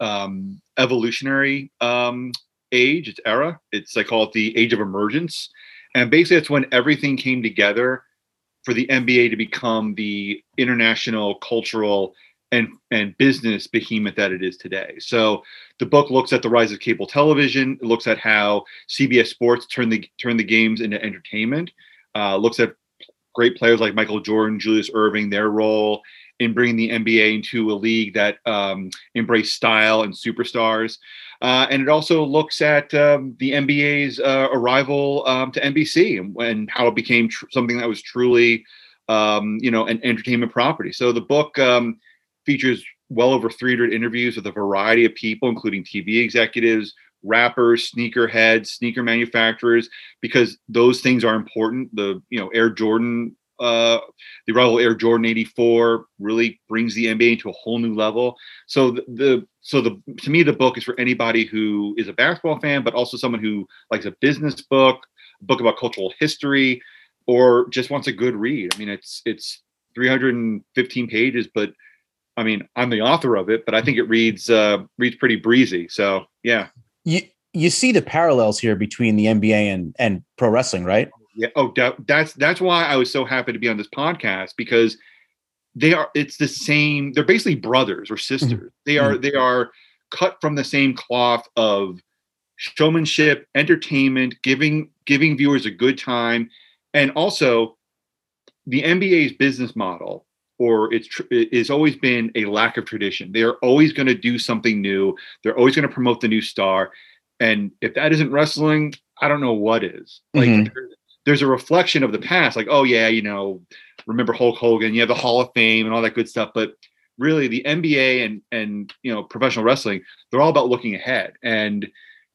Speaker 3: um, evolutionary um, age, its era. It's I call it the age of emergence, and basically, it's when everything came together for the NBA to become the international cultural and and business behemoth that it is today. So the book looks at the rise of cable television. It looks at how CBS Sports turned the turned the games into entertainment. Uh, looks at great players like Michael Jordan, Julius Erving, their role in bringing the NBA into a league that um, embraced style and superstars. Uh, and it also looks at um, the NBA's uh, arrival um, to NBC and, and how it became tr- something that was truly, um, you know, an entertainment property. So the book um, features well over 300 interviews with a variety of people, including TV executives, rappers, sneakerheads, sneaker manufacturers, because those things are important. The you know Air Jordan, uh, the arrival of Air Jordan 84 really brings the NBA into a whole new level. So the, the so the to me the book is for anybody who is a basketball fan, but also someone who likes a business book, a book about cultural history, or just wants a good read. I mean, it's it's 315 pages, but I mean, I'm the author of it, but I think it reads uh, reads pretty breezy. So yeah,
Speaker 1: You you see the parallels here between the NBA and and pro wrestling, right?
Speaker 3: yeah. Oh, that, that's that's why I was so happy to be on this podcast because they are. It's the same. They're basically brothers or sisters. They are they are cut from the same cloth of showmanship, entertainment, giving giving viewers a good time, and also the NBA's business model or it's tr- it's always been a lack of tradition. They are always going to do something new. They're always going to promote the new star, and if that isn't wrestling, I don't know what is. Like
Speaker 1: Mhm.
Speaker 3: there- there's a reflection of the past. Like oh yeah, you know, remember Hulk Hogan? You have the Hall of Fame and all that good stuff, but really the NBA and and you know professional wrestling, they're all about looking ahead. And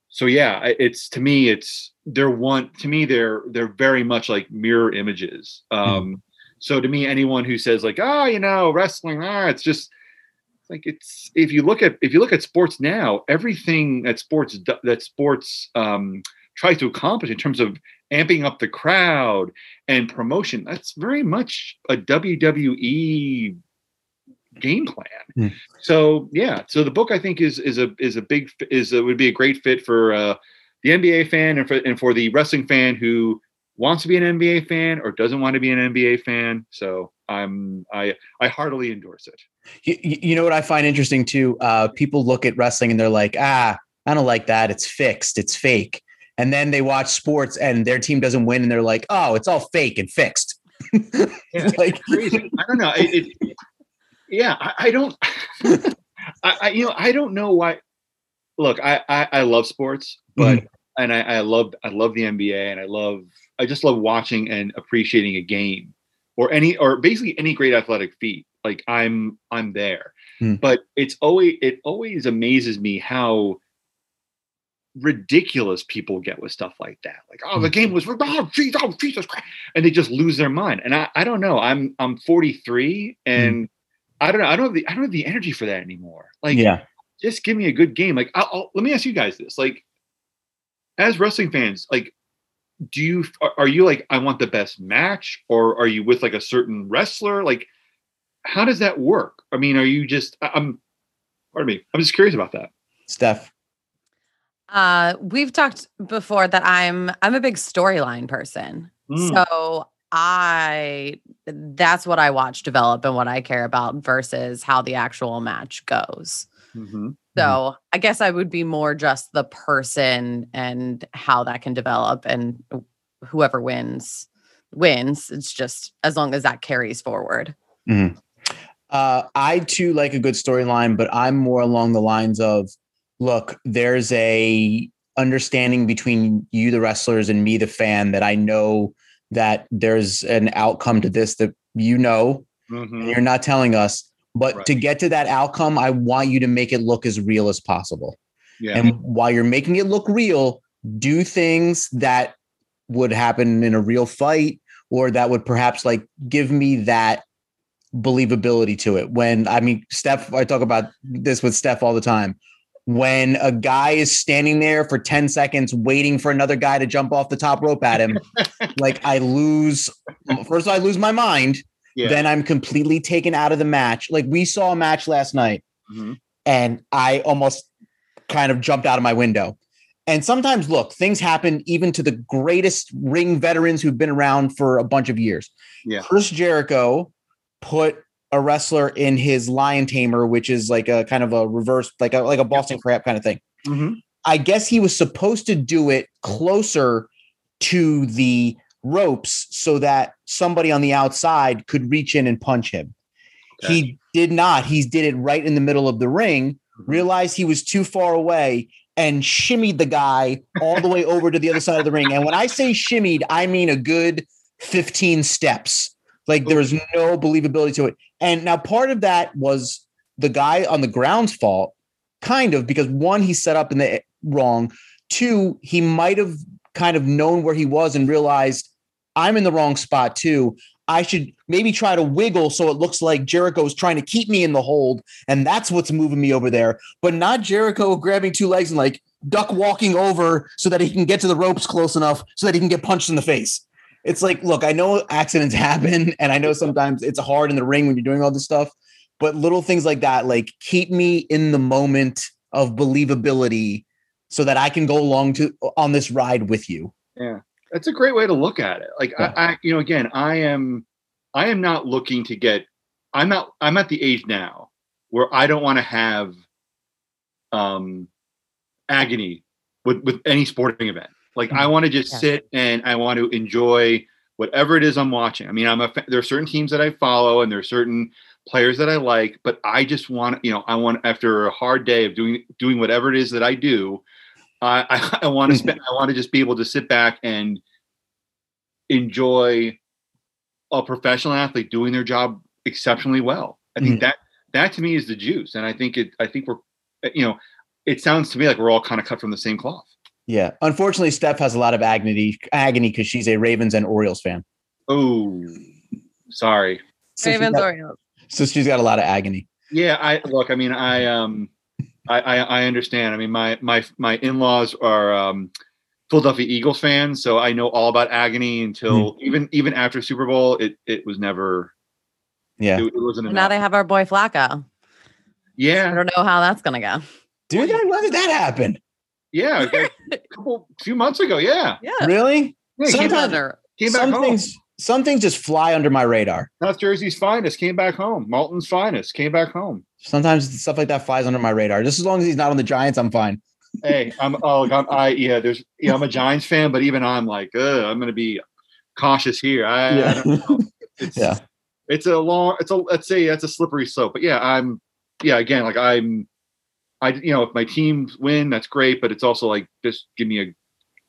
Speaker 3: so yeah, it's to me, it's they're one to me they're they're very much like mirror images. Um, so to me, anyone who says like, oh, you know, wrestling, ah, it's just like it's if you look at if you look at sports now, everything that sports that sports um, tries to accomplish in terms of amping up the crowd and promotion, that's very much a WWE game plan.
Speaker 1: Hmm.
Speaker 3: So yeah, so the book I think is is a is a big is a, would be a great fit for uh, the NBA fan and for and for the wrestling fan who wants to be an NBA fan or doesn't want to be an NBA fan. So I'm I I heartily endorse it.
Speaker 1: You, you know what I find interesting too? Uh, people look at wrestling and they're like, ah, I don't like that. It's fixed. It's fake. And then they watch sports and their team doesn't win and they're like, oh, it's all fake and fixed.
Speaker 3: Yeah. [laughs]
Speaker 1: like,
Speaker 3: Crazy. I don't know. It, it, yeah, I, I don't. [laughs] I, I you know I don't know why. Look, I I, I love sports, but and I, I love I love the NBA and I love I just love watching and appreciating a game or any or basically any great athletic feat. Like I'm I'm there.
Speaker 1: Hmm.
Speaker 3: But it's always it always amazes me how ridiculous people get with stuff like that. Like, oh, the game was oh, geez, oh Jesus Christ. And they just lose their mind. And I, I don't know. I'm I'm 43 and I don't know. I don't have the I don't have the energy for that anymore. Like
Speaker 1: yeah.
Speaker 3: just give me a good game. Like, I'll, I'll- let me ask you guys this: like, as wrestling fans, like, do you are- are you like I want the best match, or are you with like a certain wrestler? Like, how does that work? I mean, are you just I- I'm, pardon me, I'm just curious about that.
Speaker 1: Steph.
Speaker 2: Uh, we've talked before that I'm I'm a big storyline person.
Speaker 3: Mm.
Speaker 2: So I that's what I watch develop and what I care about versus how the actual match goes.
Speaker 3: Mm-hmm.
Speaker 2: So I guess I would be more just the person and how that can develop and whoever wins wins. It's just as long as that carries forward.
Speaker 1: Mhm. Uh, I too like a good storyline, but I'm more along the lines of, look, there's a understanding between you, the wrestlers, and me, the fan, that I know that there's an outcome to this that you know,
Speaker 3: Mhm.
Speaker 1: and you're not telling us. But
Speaker 3: Right.
Speaker 1: to get to that outcome, I want you to make it look as real as possible.
Speaker 3: Yeah.
Speaker 1: And while you're making it look real, do things that would happen in a real fight or that would perhaps like give me that believability to it. When I mean, Steph, I talk about this with Steph all the time. When a guy is standing there for 10 seconds waiting for another guy to jump off the top rope at him, [laughs] like I lose, first all, I lose my mind,
Speaker 3: yeah.
Speaker 1: then I'm completely taken out of the match. Like we saw a match last night
Speaker 3: Mhm.
Speaker 1: and I almost kind of jumped out of my window. And sometimes, look, things happen even to the greatest ring veterans who've been around for a bunch of years.
Speaker 3: Yeah.
Speaker 1: Chris Jericho put a wrestler in his lion tamer, which is like a kind of a reverse, like a like a Boston crab kind of thing.
Speaker 3: Mhm.
Speaker 1: I guess he was supposed to do it closer to the ropes so that somebody on the outside could reach in and punch him.
Speaker 3: Okay.
Speaker 1: He did not. He did it right in the middle of the ring, mm-hmm. realized he was too far away, and shimmied the guy all the way [laughs] over to the other side of the ring. And when I say shimmied, I mean a good 15 steps. Like there was no believability to it. And now part of that was the guy on the ground's fault, kind of, because one, he set up in the wrong. Two, he might have kind of known where he was and realized I'm in the wrong spot too. I should maybe try to wiggle so it looks like Jericho's trying to keep me in the hold, and that's what's moving me over there. But not Jericho grabbing two legs and like duck walking over so that he can get to the ropes close enough so that he can get punched in the face. It's like, look, I know accidents [laughs] happen, and I know sometimes it's hard in the ring when you're doing all this stuff, but little things like that, like keep me in the moment of believability so that I can go along to on this ride with you.
Speaker 3: Yeah, that's a great way to look at it. Like
Speaker 1: Yeah.
Speaker 3: I, I, you know, again, I am, I am not looking to get. I'm not. I'm at the age now where I don't want to have, um, agony with with any sporting event. Like I want to just
Speaker 2: Yeah.
Speaker 3: sit and I want to enjoy whatever it is I'm watching. I mean, I'm a. There are certain teams that I follow and there are certain players that I like, but I just want, you know, I want after a hard day of doing doing whatever it is that I do, I I, [laughs] I want to spend. I want to just be able to sit back and enjoy a professional athlete doing their job exceptionally well. I think
Speaker 1: Mhm.
Speaker 3: that that to me is the juice, and I think it. I think we're, you know, it sounds to me like we're all kind of cut from the same cloth.
Speaker 1: Yeah. Unfortunately, Steph has a lot of agony agony because she's a Ravens and Orioles fan.
Speaker 3: Oh, sorry.
Speaker 1: So
Speaker 2: Ravens
Speaker 1: got,
Speaker 2: Orioles.
Speaker 1: so she's got a lot of agony.
Speaker 3: Yeah, I look. I mean, I um, I I, I understand. I mean, my my my in laws are um, Philadelphia Eagles fans, so I know all about agony until even even after Super Bowl, it it was never.
Speaker 1: Yeah.
Speaker 3: It, it wasn't enough.
Speaker 2: now they have our boy Flacco.
Speaker 3: Yeah.
Speaker 2: I don't know how that's gonna go.
Speaker 1: Dude, when did that happen?
Speaker 3: yeah. A [laughs] couple few months ago, yeah.
Speaker 2: Yeah.
Speaker 1: Really?
Speaker 3: yeah came,
Speaker 1: Sometimes-
Speaker 3: back, came back
Speaker 1: some
Speaker 3: home.
Speaker 1: things some things just fly under my radar.
Speaker 3: South Jersey's finest came back home. Malton's finest came back home.
Speaker 1: Sometimes stuff like that flies under my radar. Just as long as he's not on the Giants, I'm fine. [laughs]
Speaker 3: hey, I'm oh, I'm, I yeah. There's yeah, I'm a Giants fan, but even I'm like, I'm going to be cautious here. I, I
Speaker 1: Yeah.
Speaker 3: don't know. [laughs] It's,
Speaker 1: Yeah.
Speaker 3: it's a long. It's a let's say that's a slippery slope. But yeah, I'm yeah. Again, like I'm, I you know if my teams win, that's great. But it's also like just give me a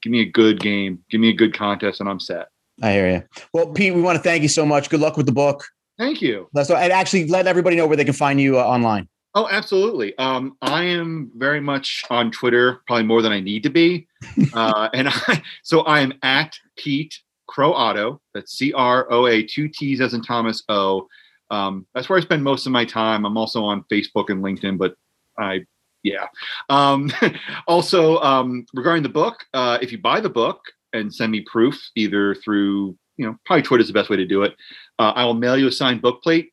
Speaker 3: give me a good game, give me a good contest, and I'm set.
Speaker 1: I hear you. Well, Pete, we want to thank you so much. Good luck with the book.
Speaker 3: Thank you.
Speaker 1: Let's and actually let everybody know where they can find you uh, online.
Speaker 3: Oh, absolutely. Um, I am very much on Twitter, probably more than I need to be. [laughs] uh, and I, so I am at Pete Croatto. That's C R O A, two T's as in Thomas O. Um, that's where I spend most of my time. I'm also on Facebook and LinkedIn, but I, yeah. Um, [laughs] also, um, regarding the book, uh, if you buy the book and send me proof, either through, you know, probably Twitter is the best way to do it. Uh, I will mail you a signed book plate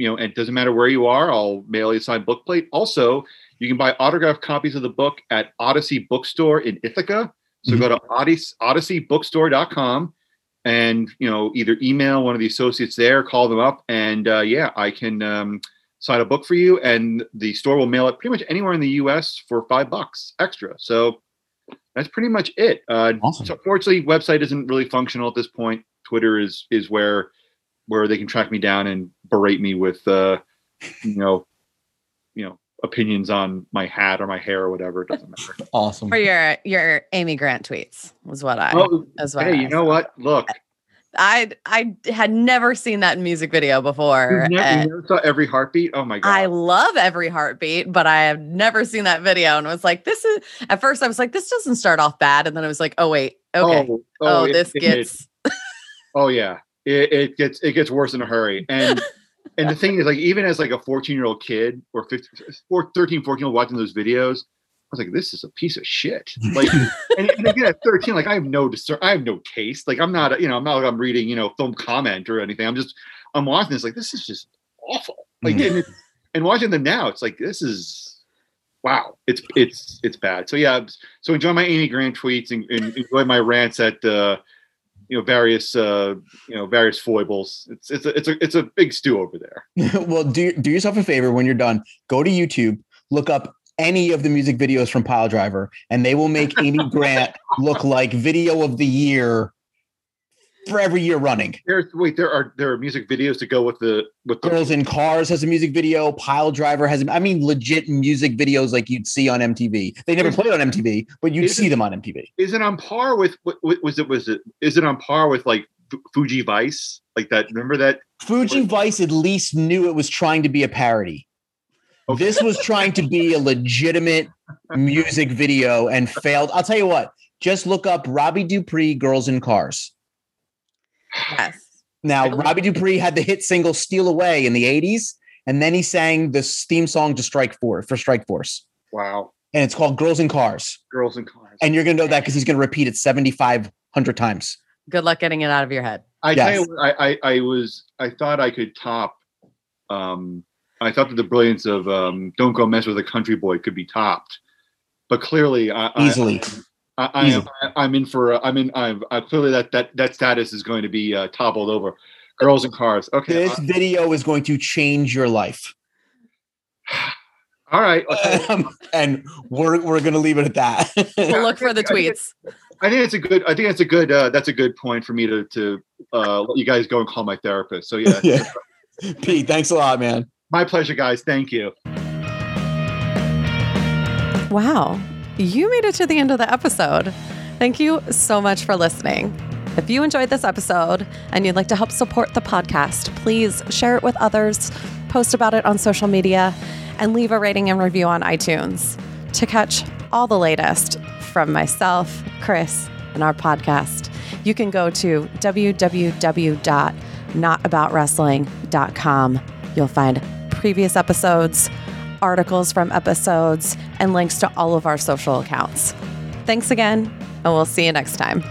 Speaker 3: you know, and it doesn't matter where you are, I'll mail you a signed book plate. Also, you can buy autographed copies of the book at Odyssey Bookstore in Ithaca. So
Speaker 1: Mhm.
Speaker 3: go to Odyssey, odysseybookstore.com and you know either email one of the associates there, call them up, and uh, yeah, I can um, sign a book for you, and the store will mail it pretty much anywhere in the U.S. for five bucks extra. So that's pretty much it. Uh,
Speaker 1: Awesome.
Speaker 3: So fortunately, website isn't really functional at this point. Twitter is is where where they can track me down and berate me with uh, you know you know opinions on my hat or my hair or whatever. It doesn't matter. [laughs]
Speaker 1: Awesome.
Speaker 2: For your your Amy Grant tweets was what I
Speaker 3: Oh,
Speaker 2: was what
Speaker 3: hey,
Speaker 2: I
Speaker 3: you know what? Look,
Speaker 2: I I had never seen that music video before.
Speaker 3: you never, you never saw every heartbeat. Oh my god!
Speaker 2: I love every heartbeat, but I have never seen that video and was like, this is at first I was like, this doesn't start off bad. And then I was like, oh wait, okay.
Speaker 3: Oh,
Speaker 2: Oh,
Speaker 3: it-
Speaker 2: this
Speaker 3: it-
Speaker 2: gets
Speaker 3: Oh yeah, it, it gets it gets worse in a hurry. [laughs] And and the thing is, like, even as like a 14 year old kid or 15, or 13, 14 year old watching those videos, I was like, this is a piece of shit. Like, [laughs] and, and again, at 13, like, I have no discern, I have no taste. Like, I'm not, you know, I'm not like I'm reading, you know, film comment or anything. I'm just, I'm watching this, like, this is just awful. Like,
Speaker 1: Mhm.
Speaker 3: and, it- and watching them now, it's like, this is, wow, it's, it's, it's bad. So yeah, so enjoy my Amy Grant tweets and, and enjoy my rants at, uh, you know, various, uh, you know, various foibles. It's, it's a, it's a, it's a big stew over there. [laughs]
Speaker 1: well, do do yourself a favor when you're done. Go to YouTube, look up any of the music videos from Piledriver, and they will make Amy [laughs] Grant look like video of the year for every year running.
Speaker 3: There's, wait, there are, there are music videos to go with the, with the,
Speaker 1: Girls in Cars has a music video. Piledriver has, I mean, legit music videos like you'd see on MTV. They never played on MTV, but you'd see
Speaker 3: it-
Speaker 1: them on MTV.
Speaker 3: is it on par with what was it was it is it on par with like Fu- Fuji Vice like that remember that
Speaker 1: Fuji Vice at least knew it was trying to be a parody.
Speaker 3: Okay.
Speaker 1: This was trying to be a legitimate music video and failed. I'll tell you what, just look up Robbie Dupree, Girls in Cars.
Speaker 2: Yes.
Speaker 1: Now, Robbie Dupree had the hit single Steal Away in the 80s, and then he sang the theme song to Strike Force for Strike Force.
Speaker 3: wow
Speaker 1: And it's called Girls in Cars.
Speaker 3: girls in cars
Speaker 1: And you're gonna know that because he's gonna repeat it 7,500 times.
Speaker 2: Good luck getting it out of your head.
Speaker 3: I
Speaker 1: Yes.
Speaker 3: you I, I I was I thought I could top um I thought that the brilliance of um Don't Go Mess with a Country Boy could be topped but clearly I, I-
Speaker 1: Easily.
Speaker 3: I, I,
Speaker 1: Easy.
Speaker 3: am I'm in for I'm in I'm uh, clearly that that that status is going to be uh, toppled over girls and cars okay
Speaker 1: This video is going to change your life. [sighs]
Speaker 3: all right okay. [laughs]
Speaker 1: Um, and we're we're gonna leave it at that.
Speaker 2: We'll look for the tweets.
Speaker 3: I think it's a good. I think that's a good. Uh, that's a good point for me to to uh, let you guys go and call my therapist. So yeah, [laughs]
Speaker 1: yeah. Pete, thanks a lot, man.
Speaker 3: my pleasure, guys. Thank you.
Speaker 2: Wow. You made it to the end of the episode. Thank you so much for listening. If you enjoyed this episode and you'd like to help support the podcast, please share it with others, post about it on social media, and leave a rating and review on iTunes. To catch all the latest from myself, Chris, and our podcast, you can go to www.notaboutwrestling.com. You'll find previous episodes, articles from episodes, and links to all of our social accounts. Thanks again, and we'll see you next time.